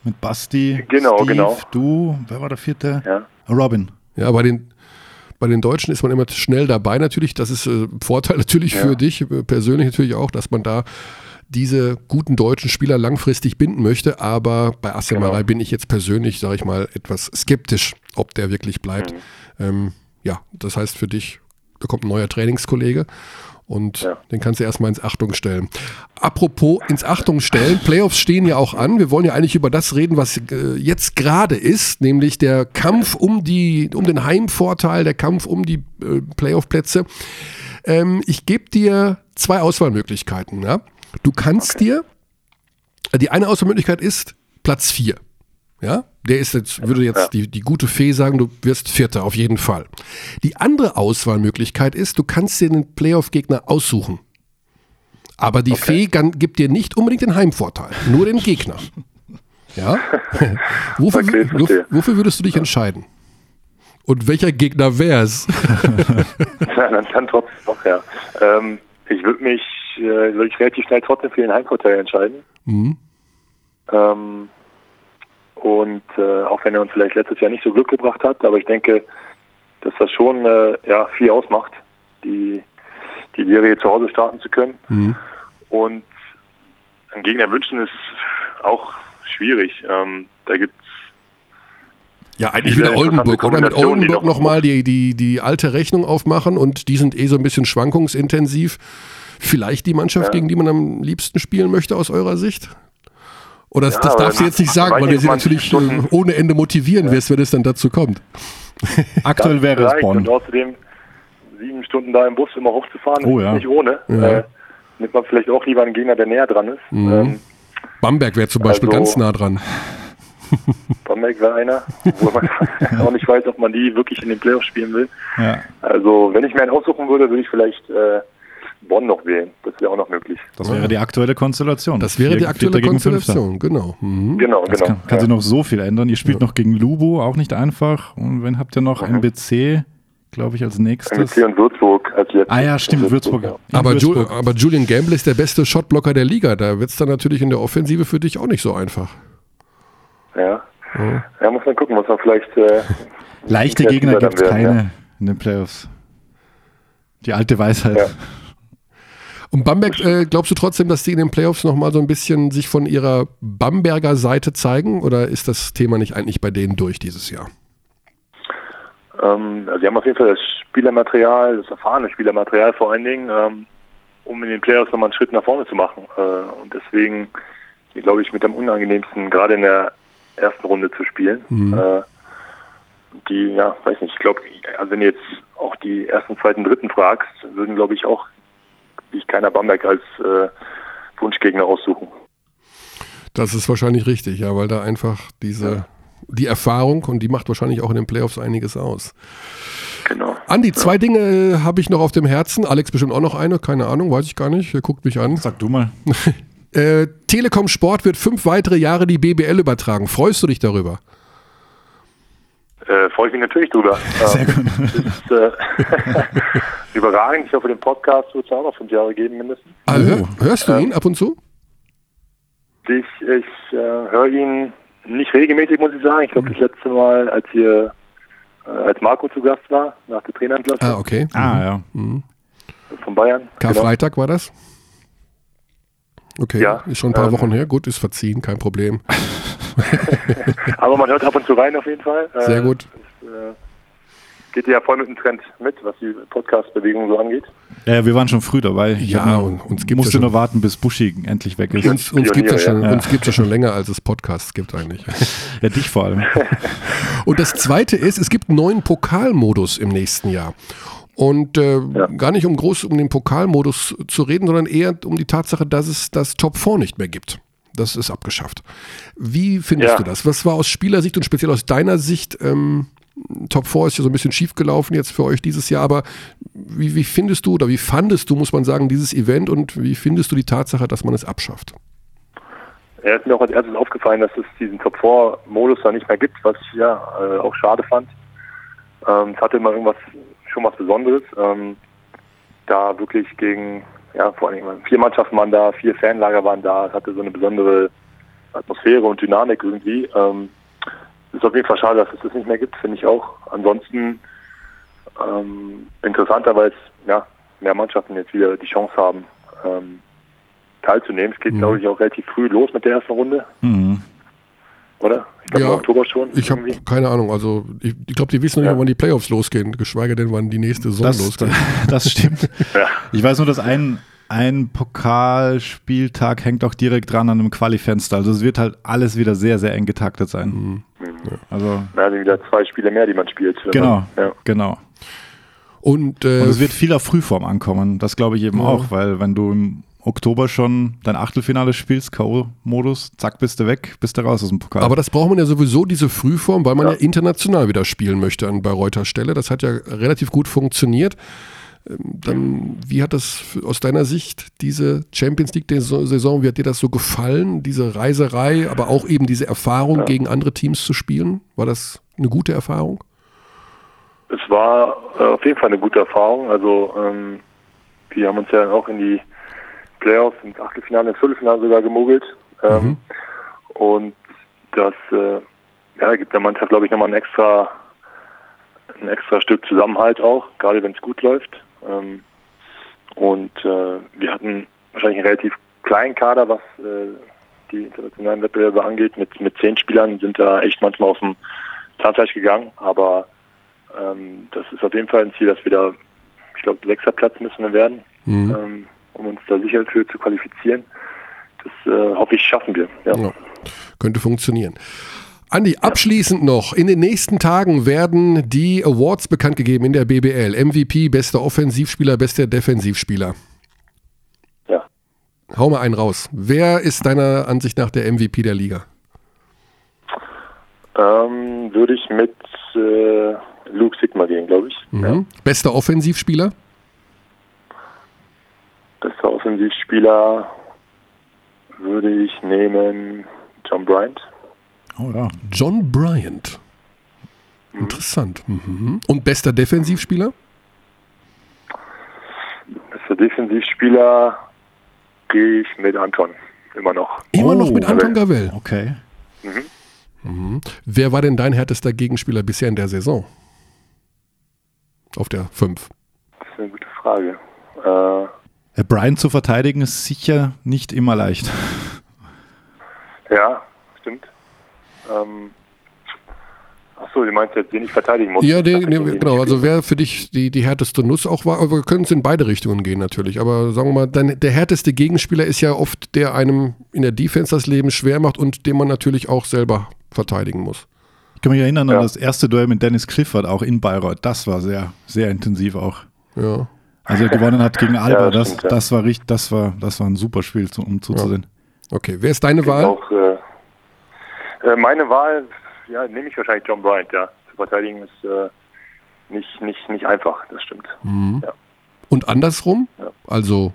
Mit Basti, Genau, Steve, genau. du, wer war der vierte? ja. Robin. Ja, bei den, bei den Deutschen ist man immer schnell dabei natürlich. Das ist äh, Vorteil natürlich für dich, äh, persönlich natürlich auch, dass man da diese guten deutschen Spieler langfristig binden möchte. Aber bei Asim Genau. Bin ich jetzt persönlich, sage ich mal, etwas skeptisch, ob der wirklich bleibt. Mhm. Ähm, ja, das heißt für dich, da kommt ein neuer Trainingskollege und Ja. den kannst du erstmal ins Achtung stellen. Apropos ins Achtung stellen, Playoffs stehen ja auch an. Wir wollen ja eigentlich über das reden, was äh, jetzt gerade ist, nämlich der Kampf um, die, um den Heimvorteil, der Kampf um die äh, Playoff-Plätze. Ähm, ich gebe dir zwei Auswahlmöglichkeiten. Ja? Du kannst dir, die eine Auswahlmöglichkeit ist Platz 4. Ja, der ist jetzt, würde jetzt Ja. die, die gute Fee sagen, du wirst Vierter, auf jeden Fall. Die andere Auswahlmöglichkeit ist, du kannst dir den Playoff-Gegner aussuchen. Aber die Fee gan- gibt dir nicht unbedingt den Heimvorteil, nur den Gegner. Ja? wofür, Okay, wofür würdest du dich entscheiden? Und welcher Gegner wär's? Ja, dann, dann trotzdem noch, ja. Ähm, ich würde mich, äh, würde ich relativ schnell trotzdem für den Heimvorteil entscheiden. Mhm. Ähm, und äh, auch wenn er uns vielleicht letztes Jahr nicht so Glück gebracht hat, aber ich denke, dass das schon äh, ja, viel ausmacht, die, die Serie zu Hause starten zu können. Mhm. Und einen Gegner wünschen ist auch schwierig. Ähm, da gibt Ja, eigentlich wieder Oldenburg, oder? Mit Oldenburg noch- nochmal die, die, die alte Rechnung aufmachen und die sind eh so ein bisschen schwankungsintensiv. Vielleicht die Mannschaft, Ja. gegen die man am liebsten spielen möchte aus eurer Sicht? Oder das, Ja, das darfst du jetzt nicht sagen, weil du sie 20 natürlich Stunden- äh, ohne Ende motivieren wirst, wenn es dann dazu kommt. Aktuell wäre es vielleicht und Bonn. außerdem sieben Stunden da im Bus immer hochzufahren, Oh ja. nicht ohne. Ja. Äh, nimmt man vielleicht auch lieber einen Gegner, der näher dran ist. Mhm. Ähm, Bamberg wäre zum Beispiel Also- ganz nah dran. Bamberg wäre einer, wo man auch nicht weiß, ob man die wirklich in den Playoffs spielen will. Ja, Also, wenn ich mir einen aussuchen würde, würde ich vielleicht äh, Bonn noch wählen. Das wäre auch noch möglich. das wäre die aktuelle Konstellation. Das wäre Vier- die aktuelle. Konstellation, genau. Mhm. Genau, Das genau. kann, kann ja. sich noch so viel ändern. Ihr spielt noch gegen Lubo, auch nicht einfach. Und wen habt ihr noch? MBC, glaube ich, als nächstes. MSC und Würzburg als jetzt. Ah ja, stimmt, Würzburg. ja. In Aber, Ju Würzburg. aber Julian Gamble ist der beste Shotblocker der Liga. Da wird es dann natürlich in der Offensive für dich auch nicht so einfach. Ja. ja, muss man gucken, was man vielleicht. Äh, Leichte Gegner gibt es keine in den Playoffs. Die alte Weisheit. Und Bamberg, äh, glaubst du trotzdem, dass die in den Playoffs nochmal so ein bisschen sich von ihrer Bamberger Seite zeigen? Oder ist das Thema nicht eigentlich bei denen durch dieses Jahr? ähm, also, sie haben auf jeden Fall das Spielermaterial, das erfahrene Spielermaterial vor allen Dingen, ähm, um in den Playoffs nochmal einen Schritt nach vorne zu machen. Äh, und deswegen, glaube ich, mit am unangenehmsten, gerade in der ersten Runde zu spielen. Äh, die, ja, weiß nicht, ich glaube, also wenn du jetzt auch die ersten, zweiten, dritten fragst, würden, glaube ich, auch sich keiner Bamberg als äh, Wunschgegner aussuchen. Das ist wahrscheinlich richtig, ja, weil da einfach diese, die Erfahrung und die macht wahrscheinlich auch in den Playoffs einiges aus. Genau. Andi, zwei Dinge äh, habe ich noch auf dem Herzen. Alex bestimmt auch noch eine, keine Ahnung, weiß ich gar nicht. Er guckt mich an. Sag du mal. Äh, Telekom Sport wird fünf weitere Jahre die BBL übertragen. Freust du dich darüber? Äh, freue ich mich natürlich drüber. Sehr gut. Das ist äh, überragend. Ich hoffe, den Podcast wird es auch noch fünf Jahre geben, mindestens. Hör, hörst du ihn ab und zu? Ich, ich äh, höre ihn nicht regelmäßig, muss ich sagen. Ich glaube, das letzte Mal, als hier, äh, als Marco zu Gast war, nach der Trainerentlassung Ah, okay. Ah, ja. von Bayern. Genau. Karfreitag war das? Okay, Ja, ist schon ein paar ähm, Wochen her. Gut, ist verziehen, kein Problem. Aber man hört ab und zu rein auf jeden Fall. Sehr gut. Das, äh, geht ja voll mit dem Trend mit, was die Podcast-Bewegung so angeht. Ja, wir waren schon früh dabei. Ich Ja, und uns gibt's musste ja schon- nur warten, bis Buschi endlich weg ist. Uns, uns gibt es ja, schon- ja. uns gibt's ja schon länger, als es Podcasts gibt eigentlich. Ja, dich vor allem. Und das Zweite ist, es gibt einen neuen Pokalmodus im nächsten Jahr. Und äh, Ja. gar nicht um groß um den Pokalmodus zu reden, sondern eher um die Tatsache, dass es das Top 4 nicht mehr gibt. Das ist abgeschafft. Wie findest Ja. du das? Was war aus Spielersicht und speziell aus deiner Sicht, ähm, Top 4 ist ja so ein bisschen schief gelaufen jetzt für euch dieses Jahr, aber wie, wie findest du oder wie fandest du, muss man sagen, dieses Event und wie findest du die Tatsache, dass man es abschafft? Er ist mir auch als erstes aufgefallen, dass es diesen Top-4-Modus da nicht mehr gibt, was ich ja äh, auch schade fand. Ähm, es hatte immer irgendwas, schon was Besonderes. Ähm, da wirklich gegen, ja, vor allem vier Mannschaften waren da, vier Fanlager waren da, es hatte so eine besondere Atmosphäre und Dynamik irgendwie. Ähm, ist auf jeden Fall schade, dass es das nicht mehr gibt, finde ich auch. Ansonsten ähm, interessanter, weil es ja, mehr Mannschaften jetzt wieder die Chance haben, ähm, teilzunehmen. Es geht, Mhm. glaube ich, auch relativ früh los mit der ersten Runde, Mhm. Oder? Ich glaube, Ja, im Oktober schon. Ich habe keine Ahnung. Also ich, ich glaube, die wissen noch nicht, Ja. wann die Playoffs losgehen, geschweige denn, wann die nächste Saison Das, losgeht. das stimmt. Ja. Ich weiß nur, dass ein, ein Pokalspieltag hängt auch direkt dran an einem Qualifenster. Also es wird halt alles wieder sehr, sehr eng getaktet sein. Mhm. Also Da sind wieder zwei Spiele mehr, die man spielt. genau, Man, ja. genau. Und, äh, Und es wird viel auf Frühform ankommen. Das glaube ich eben Ja. auch, weil wenn du im Oktober schon dein Achtelfinale spielst, K.O.-Modus, zack, bist du weg, bist du raus aus dem Pokal. aber das braucht man ja sowieso, diese Frühform, weil man ja, Ja. international wieder spielen möchte an Bayreuther Stelle. Das hat ja relativ gut funktioniert. Ähm, Dann, wie hat das aus deiner Sicht, diese Champions League-Saison, wie hat dir das so gefallen? Diese Reiserei, aber auch eben diese Erfahrung, Ja. gegen andere Teams zu spielen? War das eine gute Erfahrung? Es war äh, auf jeden Fall eine gute Erfahrung. Also ähm, wir haben uns ja auch in die Playoffs, ins Achtelfinale, ins Viertelfinale sogar gemogelt. Ähm, Mhm. Und das äh, ja, gibt der Mannschaft, glaube ich, nochmal ein extra, ein extra Stück Zusammenhalt auch, gerade wenn es gut läuft. Ähm, und äh, wir hatten wahrscheinlich einen relativ kleinen Kader, was äh, die internationalen Wettbewerbe angeht. Mit, mit zehn Spielern sind da echt manchmal auf dem Zahnfleisch gegangen, aber ähm, das ist auf jeden Fall ein Ziel, dass wir da, ich glaube, sechster Platz müssen wir werden, Mhm. Um uns da sicher für zu qualifizieren. Das äh, hoffe ich, schaffen wir. Ja. Ja, könnte funktionieren. Andi, abschließend noch, in den nächsten Tagen werden die Awards bekannt gegeben in der BBL. MVP, bester Offensivspieler, bester Defensivspieler. Ja. Hau mal einen raus. Wer ist deiner Ansicht nach der MVP der Liga? Ähm, würde ich mit äh, Luke Sigma gehen, glaube ich. Mhm. Bester Offensivspieler? Bester Offensivspieler würde ich nehmen John Bryant. Oh ja. John Bryant. Interessant. Mhm. Und bester Defensivspieler? Bester Defensivspieler gehe ich mit Anton. Immer noch. Immer noch Oh, mit Anton Gavel. Okay. Wer war denn dein härtester Gegenspieler bisher in der Saison? Auf der 5. Das ist eine gute Frage. Äh, Brian zu verteidigen ist sicher nicht immer leicht. ja, stimmt. Ähm, Achso, du meinst jetzt, den ich verteidigen muss? Ja, den, den, den genau. Also wer für dich die, die härteste Nuss auch war, aber wir können es in beide Richtungen gehen natürlich. Aber sagen wir mal, dein, der härteste Gegenspieler ist ja oft, der einem in der Defense das Leben schwer macht und den man natürlich auch selber verteidigen muss. Ich kann mich erinnern Ja. an das erste Duell mit Dennis Clifford, auch in Bayreuth. Das war sehr, sehr intensiv auch. Ja. Als er gewonnen hat gegen Alba, das das, stimmt, ja. das war richtig, das war, das war ein super Spiel, um zuzusehen. Okay, wer ist deine Wahl? Auch, äh, äh, meine Wahl, ja, nehme ich wahrscheinlich John Bryant, ja. Zu verteidigen ist äh, nicht, nicht, nicht einfach, das stimmt. Und andersrum? Ja. Also,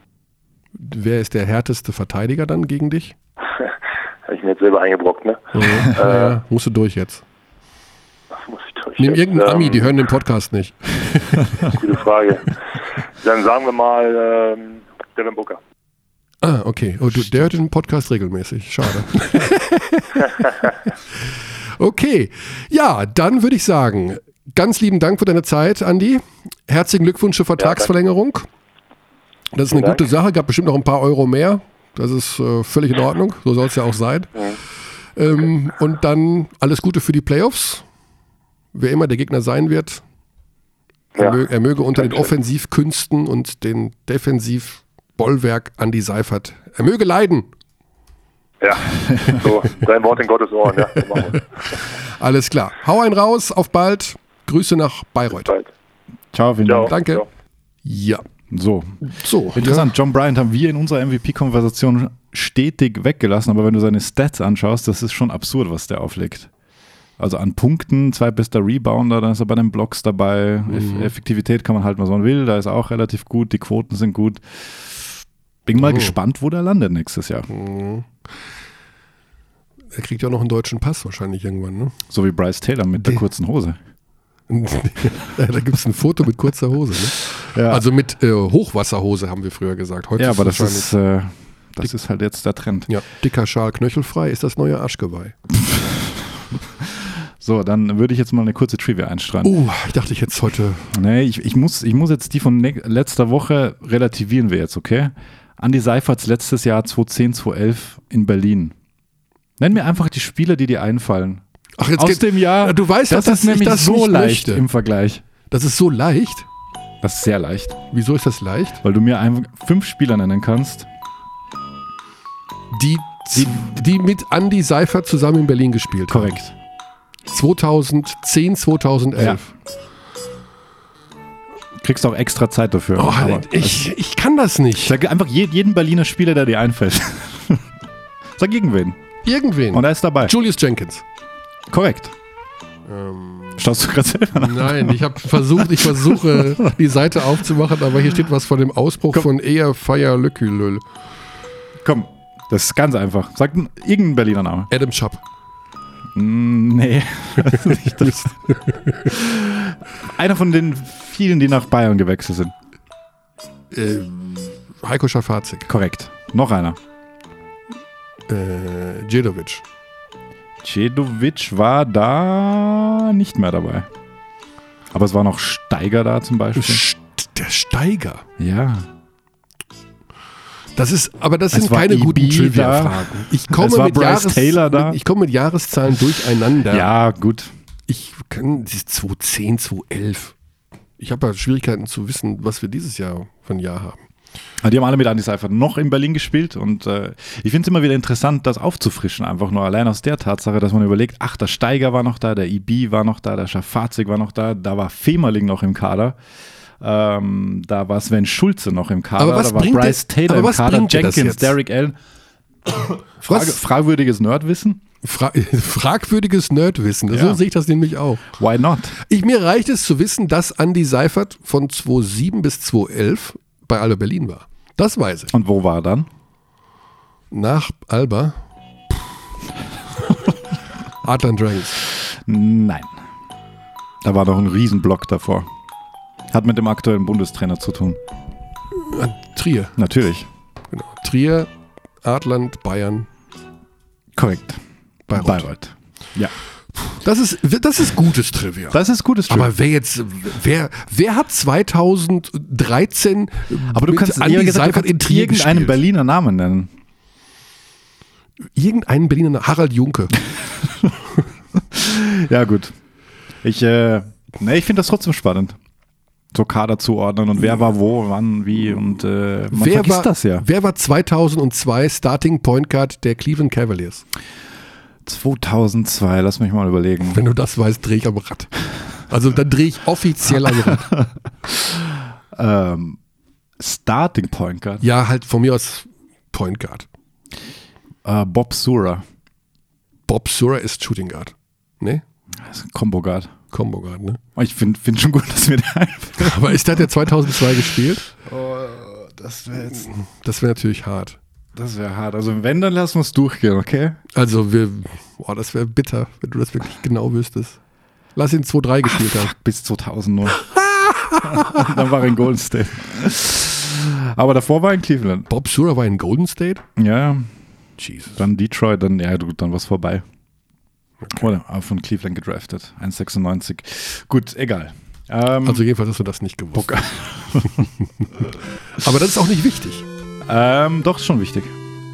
wer ist der härteste Verteidiger dann gegen dich? Habe ich mir jetzt selber eingebrockt, ne? Ja, ja, musst du durch jetzt. Muss ich durch. Nimm jetzt. irgendeinen Ami, Ähm, die hören den Podcast nicht. Gute Frage. Dann sagen wir mal ähm, Devin Booker. Ah, okay. Oh, du, der hört den Podcast regelmäßig. Schade. okay. Ja, dann würde ich sagen, ganz lieben Dank für deine Zeit, Andi. Herzlichen Glückwunsch zur Vertragsverlängerung. Das ist eine gute Sache. Gab bestimmt noch ein paar Euro mehr. Das ist äh, völlig in Ordnung. So soll es ja auch sein. Ähm, und dann alles Gute für die Playoffs. Wer immer der Gegner sein wird, er, Ja. möge, er möge unter den. Offensivkünsten und den Defensivbollwerk Andi Seifert, er möge leiden. Ja, so, dein Wort in Gottes Ohren, ja. Alles klar. Hau einen raus, auf bald. Grüße nach Bayreuth. Bald. Ciao, vielen Ciao. Dank. Danke. Ciao. Ja. So, So. interessant. John Bryant haben wir in unserer MVP-Konversation stetig weggelassen, aber wenn du seine Stats anschaust, das ist schon absurd, was der auflegt. Also an Punkten, zweitbester Rebounder, dann ist er bei den Blocks dabei. Eff Effektivität kann man halten, was man will. Da ist er auch relativ gut. Die Quoten sind gut. Bin mal Oh. gespannt, wo der landet nächstes Jahr. Ja. Er kriegt ja auch noch einen deutschen Pass wahrscheinlich irgendwann, ne? So wie Bryce Taylor mit der Die- kurzen Hose. ja, da gibt es ein Foto mit kurzer Hose, ne? Ja. Also mit äh, Hochwasserhose, haben wir früher gesagt. Heute ja, aber das ist, äh, das ist halt jetzt der Trend. Ja, dicker Schal knöchelfrei ist das neue Arschgeweih. So, dann würde ich jetzt mal eine kurze Trivia einstreuen. Uh, ich dachte, ich jetzt heute. Nee, ich, ich, muss, ich muss jetzt die von ne letzter Woche relativieren wir jetzt, okay? Andi Seiferts letztes Jahr 2010, 2011 in Berlin. Nenn mir einfach die Spieler, die dir einfallen. Ach, jetzt Aus geht- dem Jahr. Du weißt das dass ist nämlich ich das so leicht möchte. im Vergleich. Das ist so leicht. Das ist sehr leicht, Wieso ist das leicht? weil du mir einfach fünf Spieler nennen kannst. Die, die, die mit Andy Seifert zusammen in Berlin gespielt haben. Korrekt. 2010, 2011. Kriegst auch extra Zeit dafür. Oh, Aber ich, ich kann das nicht. Sag einfach je- jeden Berliner Spieler, der dir einfällt. Sag irgendwen. Irgendwen. Und er ist dabei. Julius Jenkins. Korrekt. Schaust du gerade selber nach? Nein, ich habe versucht, ich versuche die Seite aufzumachen, aber hier steht was von dem Ausbruch Komm. von Eher Fire Lückülül. Komm, das ist ganz einfach. Sag irgendeinen Berliner Name. Adam Schapp. Mm, Nee. Nicht das. Einer von den vielen, die nach Bayern gewechselt sind. Äh, Heiko Schafazik. Korrekt. Noch einer. Äh, Djedovic. Cedovic war da nicht mehr dabei. Aber es war noch Steiger da zum Beispiel. St der Steiger. Ja. Das ist, aber das Es sind keine guten Ibi Trivia-Fragen. Ich komme mit Jahres. Mit, ich komme mit Jahreszahlen durcheinander. Ja, gut. Ich kann dieses 2010, 2011. Ich habe ja Schwierigkeiten zu wissen, was wir dieses Jahr für ein Jahr haben. Die haben alle mit Andy Seifert noch in Berlin gespielt und äh, ich finde es immer wieder interessant, das aufzufrischen, einfach nur allein aus der Tatsache, dass man überlegt, ach, der Steiger war noch da, der IB war noch da, der Schafazik war noch da, da war Femerling noch im Kader. Ähm, da war Sven Schulze noch im Kader, Aber was da war bringt Bryce dir- Taylor im Kader, Jenkins? Derek Allen. Frage, fragwürdiges Nerdwissen? Fra fragwürdiges Nerdwissen. So Ja. sehe ich das nämlich auch. Why not? Ich, mir reicht es zu wissen, dass Andy Seifert von 2007 bis 2011 bei Alba Berlin war. Das weiß ich. Und wo war er dann? Nach Alba. Adlan Dragons. Nein. Da war noch ein Riesenblock davor. Hat mit dem aktuellen Bundestrainer zu tun. Trier. Natürlich. Genau. Trier, Adland, Bayern, Korrekt. Bayreuth. Bayreuth. Ja. Das ist, das ist gutes Trivia. Das ist gutes Trivia. Aber wer jetzt, wer, wer hat 2013 Aber du kannst, eher gesagt, du Seifert in kannst Trier irgendeinen gespielt? Berliner Namen nennen. Irgendeinen Berliner, Harald Junke. Ja, gut. Ich, äh, ne, ich finde das trotzdem spannend. So Kader zuordnen und wer war wo, wann, wie und äh, man wer vergisst war, das ja. Wer war 2002 Starting Point Guard der Cleveland Cavaliers? 2002, lass mich mal überlegen. Wenn du das weißt, drehe ich am Rad. Also dann drehe ich offiziell am Rad. Ähm, Starting Point Guard. Ja, halt von mir aus Point Guard. Äh, Bob Sura. Bob Sura ist Shooting Guard. Ne? Das ist ein Combo Guard. Combo Guard, ne? Ich finde find schon gut, dass der einfällt. Aber ist der der 2002 gespielt? Das wäre jetzt, Das wäre natürlich hart. das wäre hart. Also wenn, dann lassen wir es durchgehen, okay? Also wir, boah, das wäre bitter, wenn du das wirklich genau wüsstest. Lass ihn 2-3 gespielt haben. Bis 2000 nur. dann war er in Golden State. Aber davor war er in Cleveland. Bob Sura war in Golden State? Ja, ja. Jesus. Dann Detroit, dann, ja, gut, dann war es vorbei. Oder aber von Cleveland gedraftet. 1,96. Gut, egal. Ähm, Also jedenfalls hast du das nicht gewusst. Aber das ist auch nicht wichtig. ähm, doch, ist schon wichtig.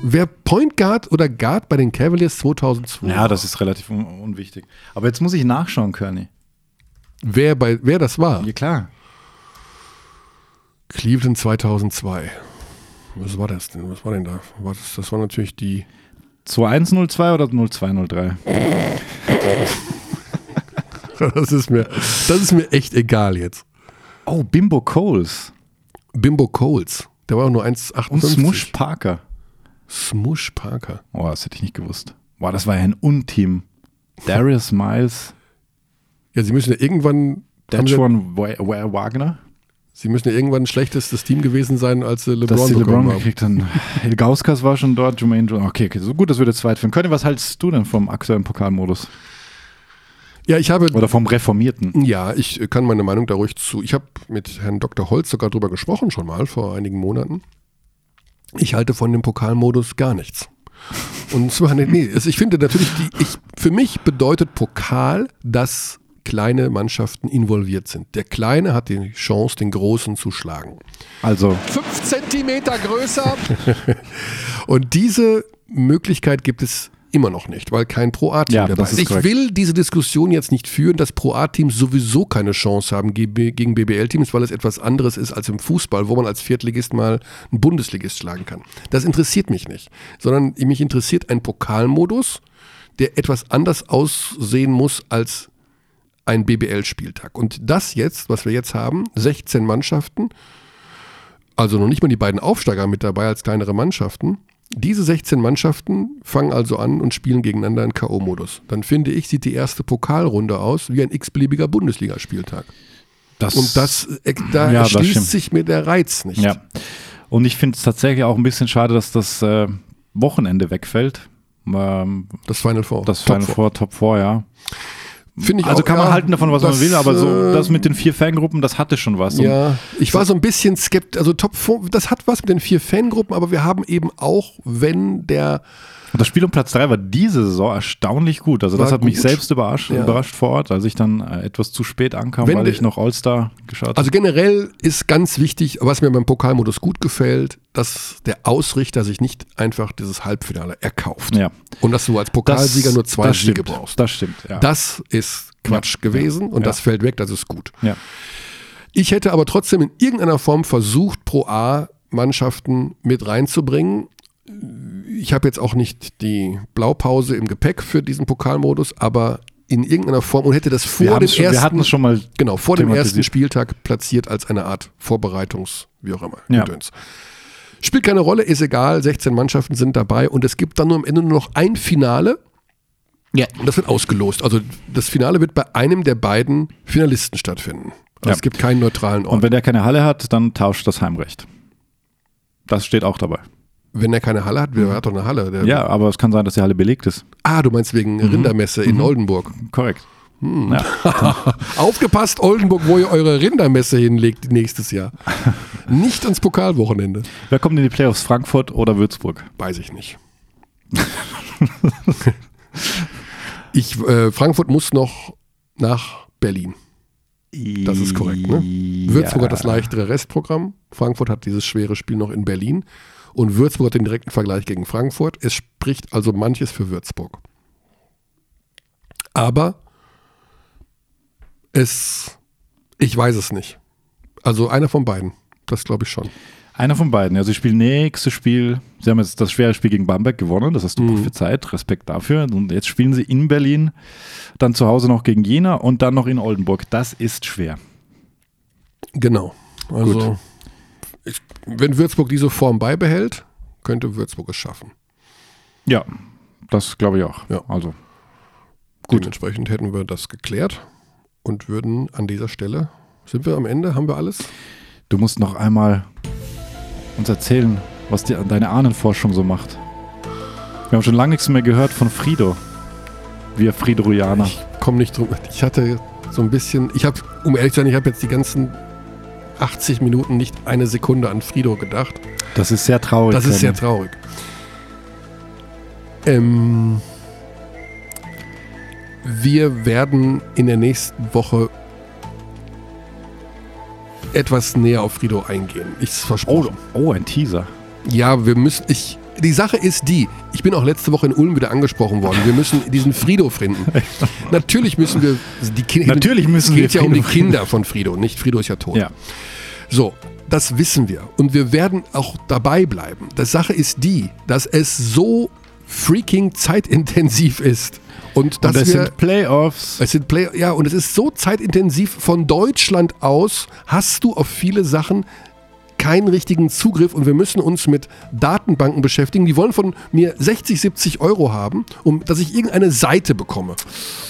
Wer Point Guard oder Guard bei den Cavaliers 2002 Ja, das ist relativ un unwichtig. Aber jetzt muss ich nachschauen, Kearney. wer, bei, wer das war? Ja, klar. Cleveland 2002. Was war das denn? Was war denn da? Das war natürlich die 2102 oder 0203? das ist mir das ist mir echt egal jetzt. Oh, Bimbo Coles Bimbo Coles. Der war auch nur und 1,58. Smush Parker. Smush Parker. Oh, das hätte ich nicht gewusst. Boah, das war ja ein Unteam. Darius Miles, Ja, sie müssen ja irgendwann Dejuan Wa- Wa- Wagner, sie müssen ja irgendwann ein schlechtestes Team gewesen sein, als sie LeBron dass bekommen LeBron haben. gekriegt haben. Ilgauskas war schon dort, Jermaine Jones. Okay, okay, so gut, dass wir das zweit finden können. Was hältst du denn vom aktuellen Pokalmodus? Ja, ich habe Oder vom reformierten? Ja, ich kann meine Meinung da ruhig zu. Ich habe mit Herrn Dr. Holz sogar drüber gesprochen schon mal vor einigen Monaten. Ich halte von dem Pokalmodus gar nichts. Und zwar, nee, nee, also ich finde natürlich, die, ich, für mich bedeutet Pokal, dass kleine Mannschaften involviert sind. Der Kleine hat die Chance, den Großen zu schlagen. Also, Fünf Zentimeter größer. Und diese Möglichkeit gibt es immer noch nicht, weil kein Pro-A-Team Ja, dabei das ist. Ich korrekt. will diese Diskussion jetzt nicht führen, dass Pro-A-Teams sowieso keine Chance haben ge- gegen BBL-Teams, weil es etwas anderes ist als im Fußball, wo man als Viertligist mal einen Bundesligist schlagen kann. Das interessiert mich nicht, sondern mich interessiert ein Pokalmodus, der etwas anders aussehen muss als ein BBL-Spieltag. Und das jetzt, was wir jetzt haben, 16 Mannschaften, also noch nicht mal die beiden Aufsteiger mit dabei als kleinere Mannschaften. Diese 16 Mannschaften fangen also an und spielen gegeneinander in K.O.-Modus. Dann finde ich, sieht die erste Pokalrunde aus wie ein x-beliebiger Bundesligaspieltag. das, Und das, äh, da Ja, stimmt. sich mir der Reiz nicht. Ja. Und ich finde es tatsächlich auch ein bisschen schade, dass das äh, Wochenende wegfällt. Ähm, Das Final Four. das Top Final Four. Four, Top 4, ja. Finde ich Also auch, kann man ja, halten davon, was das, man will, aber so äh, das mit den vier Fangruppen, das hatte schon was. Und Ja, ich war so ein bisschen skeptisch. Also Top 4, das hat was mit den vier Fangruppen, aber wir haben eben auch, wenn der Und das Spiel um Platz 3 war diese Saison erstaunlich gut. Also das War hat mich gut. selbst überrascht, Ja. überrascht vor Ort, als ich dann äh, etwas zu spät ankam, Wenn weil ich noch All-Star geschaut Also habe. generell ist ganz wichtig, was mir beim Pokalmodus gut gefällt, dass der Ausrichter sich nicht einfach dieses Halbfinale erkauft. Ja. Und dass du als Pokalsieger nur zwei das Siege stimmt. brauchst. Das stimmt, ja. Das ist Quatsch gewesen und das fällt weg, das ist gut. Ich hätte aber trotzdem in irgendeiner Form versucht, Pro A Mannschaften mit reinzubringen. Ich habe jetzt auch nicht die Blaupause im Gepäck für diesen Pokalmodus, aber in irgendeiner Form und hätte das vor Wir, dem schon, wir ersten hatten es schon mal. Genau, vor dem ersten. Spieltag platziert als eine Art Vorbereitungs, wie auch immer. Ja. Gedöns. Spielt keine Rolle, ist egal, 16 Mannschaften sind dabei und es gibt dann nur am Ende nur noch ein Finale. Ja. Und das wird ausgelost. Also das Finale wird bei einem der beiden Finalisten stattfinden. Also Ja. es gibt keinen neutralen Ort. Und wenn der keine Halle hat, dann tauscht das Heimrecht. Das steht auch dabei. Wenn er keine Halle hat, wer hat doch eine Halle? Ja, aber es kann sein, dass die Halle belegt ist. Ah, du meinst wegen Rindermesse in Oldenburg. Korrekt. Hm. Ja. Aufgepasst, Oldenburg, wo ihr eure Rindermesse hinlegt nächstes Jahr. Nicht ans Pokalwochenende. Wer kommt in die Playoffs? Frankfurt oder Würzburg? Weiß ich nicht. ich, äh, Frankfurt muss noch nach Berlin. Das ist korrekt, ne? Würzburg hat das leichtere Restprogramm. Frankfurt hat dieses schwere Spiel noch in Berlin. Und Würzburg hat den direkten Vergleich gegen Frankfurt. Es spricht also manches für Würzburg. Aber es, ich weiß es nicht. Also einer von beiden. Das glaube ich schon. Einer von beiden. Ja, sie spielen nächstes Spiel. Sie haben jetzt das schwere Spiel gegen Bamberg gewonnen. Das hast du Mhm. prophezeit. Respekt dafür. Und jetzt spielen sie in Berlin, dann zu Hause noch gegen Jena und dann noch in Oldenburg. Das ist schwer. Genau. Also, ich, wenn Würzburg diese Form beibehält, könnte Würzburg es schaffen. Ja, das glaube ich auch. Ja. Also, Gut. Dementsprechend hätten wir das geklärt und würden an dieser Stelle, sind wir am Ende, haben wir alles? du musst noch einmal uns erzählen, was die, deine Ahnenforschung so macht. Wir haben schon lange nichts mehr gehört von Frido. Wir Friedorianer. Ich komme nicht drum. Ich hatte so ein bisschen, ich habe, um ehrlich zu sein, ich habe jetzt die ganzen 80 Minuten nicht eine Sekunde an Frido gedacht. Das ist sehr traurig. Das ist sehr traurig. Ähm, wir werden in der nächsten Woche etwas näher auf Frido eingehen. Ich Oh, versprochen. oh, ein Teaser. Ja, wir müssen. Ich, die Sache ist die, ich bin auch letzte Woche in Ulm wieder angesprochen worden. Wir müssen diesen Frido finden. Natürlich müssen wir die Kinder. Natürlich müssen es geht wir ja um die. Kinder von Frido, nicht Frido ist ja tot. Ja. So, das wissen wir. Und wir werden auch dabei bleiben. Die Sache ist die, dass es so freaking zeitintensiv ist. Und dass Und es wir. sind Playoffs. Es sind Play ja, und es ist so zeitintensiv. Von Deutschland aus hast du auf viele Sachen keinen richtigen Zugriff und wir müssen uns mit Datenbanken beschäftigen. Die wollen von mir 60, 70 Euro haben, um dass ich irgendeine Seite bekomme,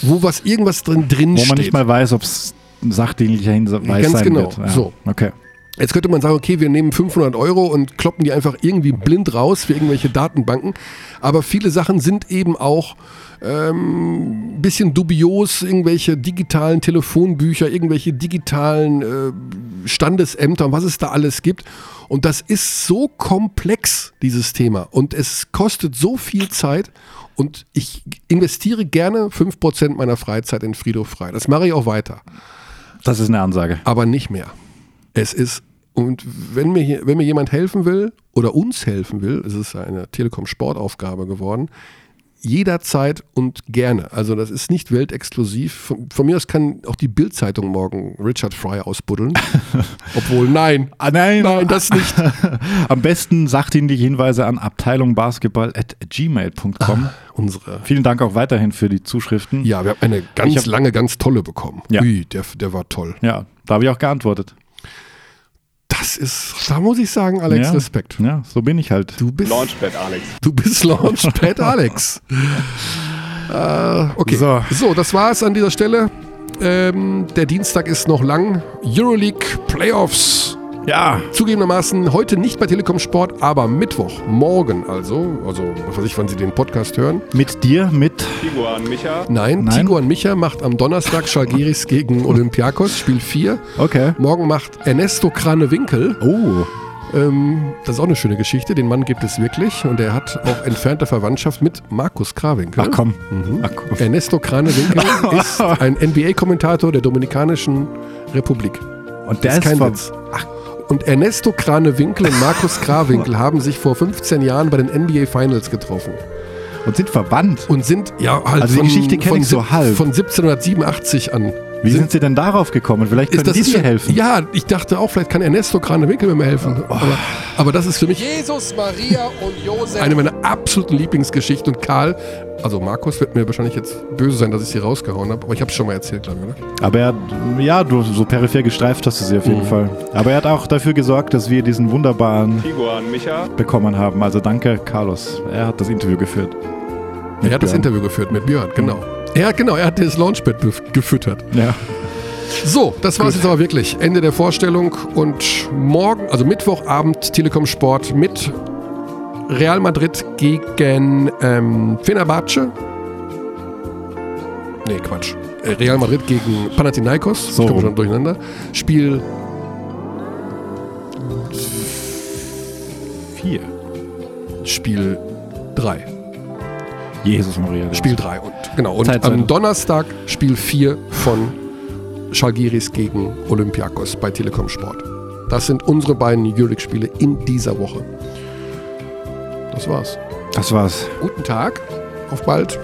wo was irgendwas drin, drin Wo man steht. nicht mal weiß, ob es sachdienlicher Hinweis Ganz sein genau, wird. Ja. so. Okay. Jetzt könnte man sagen, okay, wir nehmen 500 Euro und kloppen die einfach irgendwie blind raus für irgendwelche Datenbanken. Aber viele Sachen sind eben auch ähm, ein bisschen dubios, irgendwelche digitalen Telefonbücher, irgendwelche digitalen äh, Standesämter und was es da alles gibt. Und das ist so komplex, dieses Thema. Und es kostet so viel Zeit. Und ich investiere gerne 5% meiner Freizeit in Friedhof frei. Das mache ich auch weiter Das ist eine Ansage. aber nicht mehr. Es ist, und wenn mir, hier, wenn mir jemand helfen will oder uns helfen will, es ist eine Telekom-Sportaufgabe geworden, jederzeit und gerne. Also das ist nicht weltexklusiv. Von, von mir aus kann auch die Bild-Zeitung morgen Richard Fry ausbuddeln. Obwohl, nein. Ah, nein, Nein, das nicht. Am besten sachdienliche Hinweise an abteilungbasketball.gmail.com. Unsere. Vielen Dank auch weiterhin für die Zuschriften. Ja, wir haben eine ganz hab- lange, ganz tolle bekommen. Ja. Ui, der, der war toll. Ja, da habe ich auch geantwortet. Das ist, da muss ich sagen, Alex, ja. Respekt. Ja, so bin ich halt. Du bist, Launchpad Alex. du bist Launchpad Alex. äh, okay. So. So. das war es an dieser Stelle. Ähm, der Dienstag ist noch lang. Euroleague Playoffs. Ja, Zugegebenermaßen heute nicht bei Telekom Sport, aber Mittwoch, morgen also, also was weiß ich, wann Sie den Podcast hören. mit dir, mit Tiguan Micha. Nein, Nein. Tiguan Micha macht am Donnerstag Schalgiris gegen Olympiakos, Spiel 4. Okay. Morgen macht Ernesto Krane-Winkel Oh, Ähm, das ist auch eine schöne Geschichte. Den Mann gibt es wirklich und er hat auch entfernte Verwandtschaft mit Markus Krawinkel. ach komm. Mhm. Ach, komm. Ernesto Krane-Winkel ist ein NBA-Kommentator der Dominikanischen Republik. Und der ist ist, kein ver- Witz. Und Ernesto Krane-Winkel und Markus Krawinkel haben sich vor 15 Jahren bei den NBA Finals getroffen und sind verwandt. und sind ja halt Also die Geschichte kenn von, ich so halb. von 1787 an Wie sind, Sie denn darauf gekommen? Vielleicht können dir für- helfen. Ja, ich dachte auch, vielleicht kann Ernesto Krane-Winkel mir helfen. Aber, aber das ist für mich Jesus, Maria und Josef. eine meiner absoluten Lieblingsgeschichten. Und Karl, also Markus wird mir wahrscheinlich jetzt böse sein, dass ich sie rausgehauen habe, aber ich habe es schon mal erzählt, glaube ich, oder? Aber er ja, du, so peripher gestreift hast du sie auf jeden Mhm. Fall. Aber er hat auch dafür gesorgt, dass wir diesen wunderbaren Tiguan Micha. bekommen haben. Also danke, Carlos. Er hat das Interview geführt. Er hat das Björn. Interview geführt mit Björn, genau. Er hat, genau, er hat das Launchpad gefüttert. Ja. So, das war es jetzt aber wirklich. Ende der Vorstellung und morgen, also Mittwochabend, Telekom Sport mit Real Madrid gegen ähm, Fenerbahce. Nee, Quatsch. Äh, Real Madrid gegen Panathinaikos. So ich komme schon durcheinander. Spiel Vier. Spiel 3. Jesus Maria. Spiel 3 und genau. Und Zeit, Zeit. am Donnerstag Spiel 4 von Schalgiris gegen Olympiakos bei Telekom Sport. Das sind unsere beiden Euroleague-Spiele in dieser Woche. Das war's. Das war's. Guten Tag, auf bald.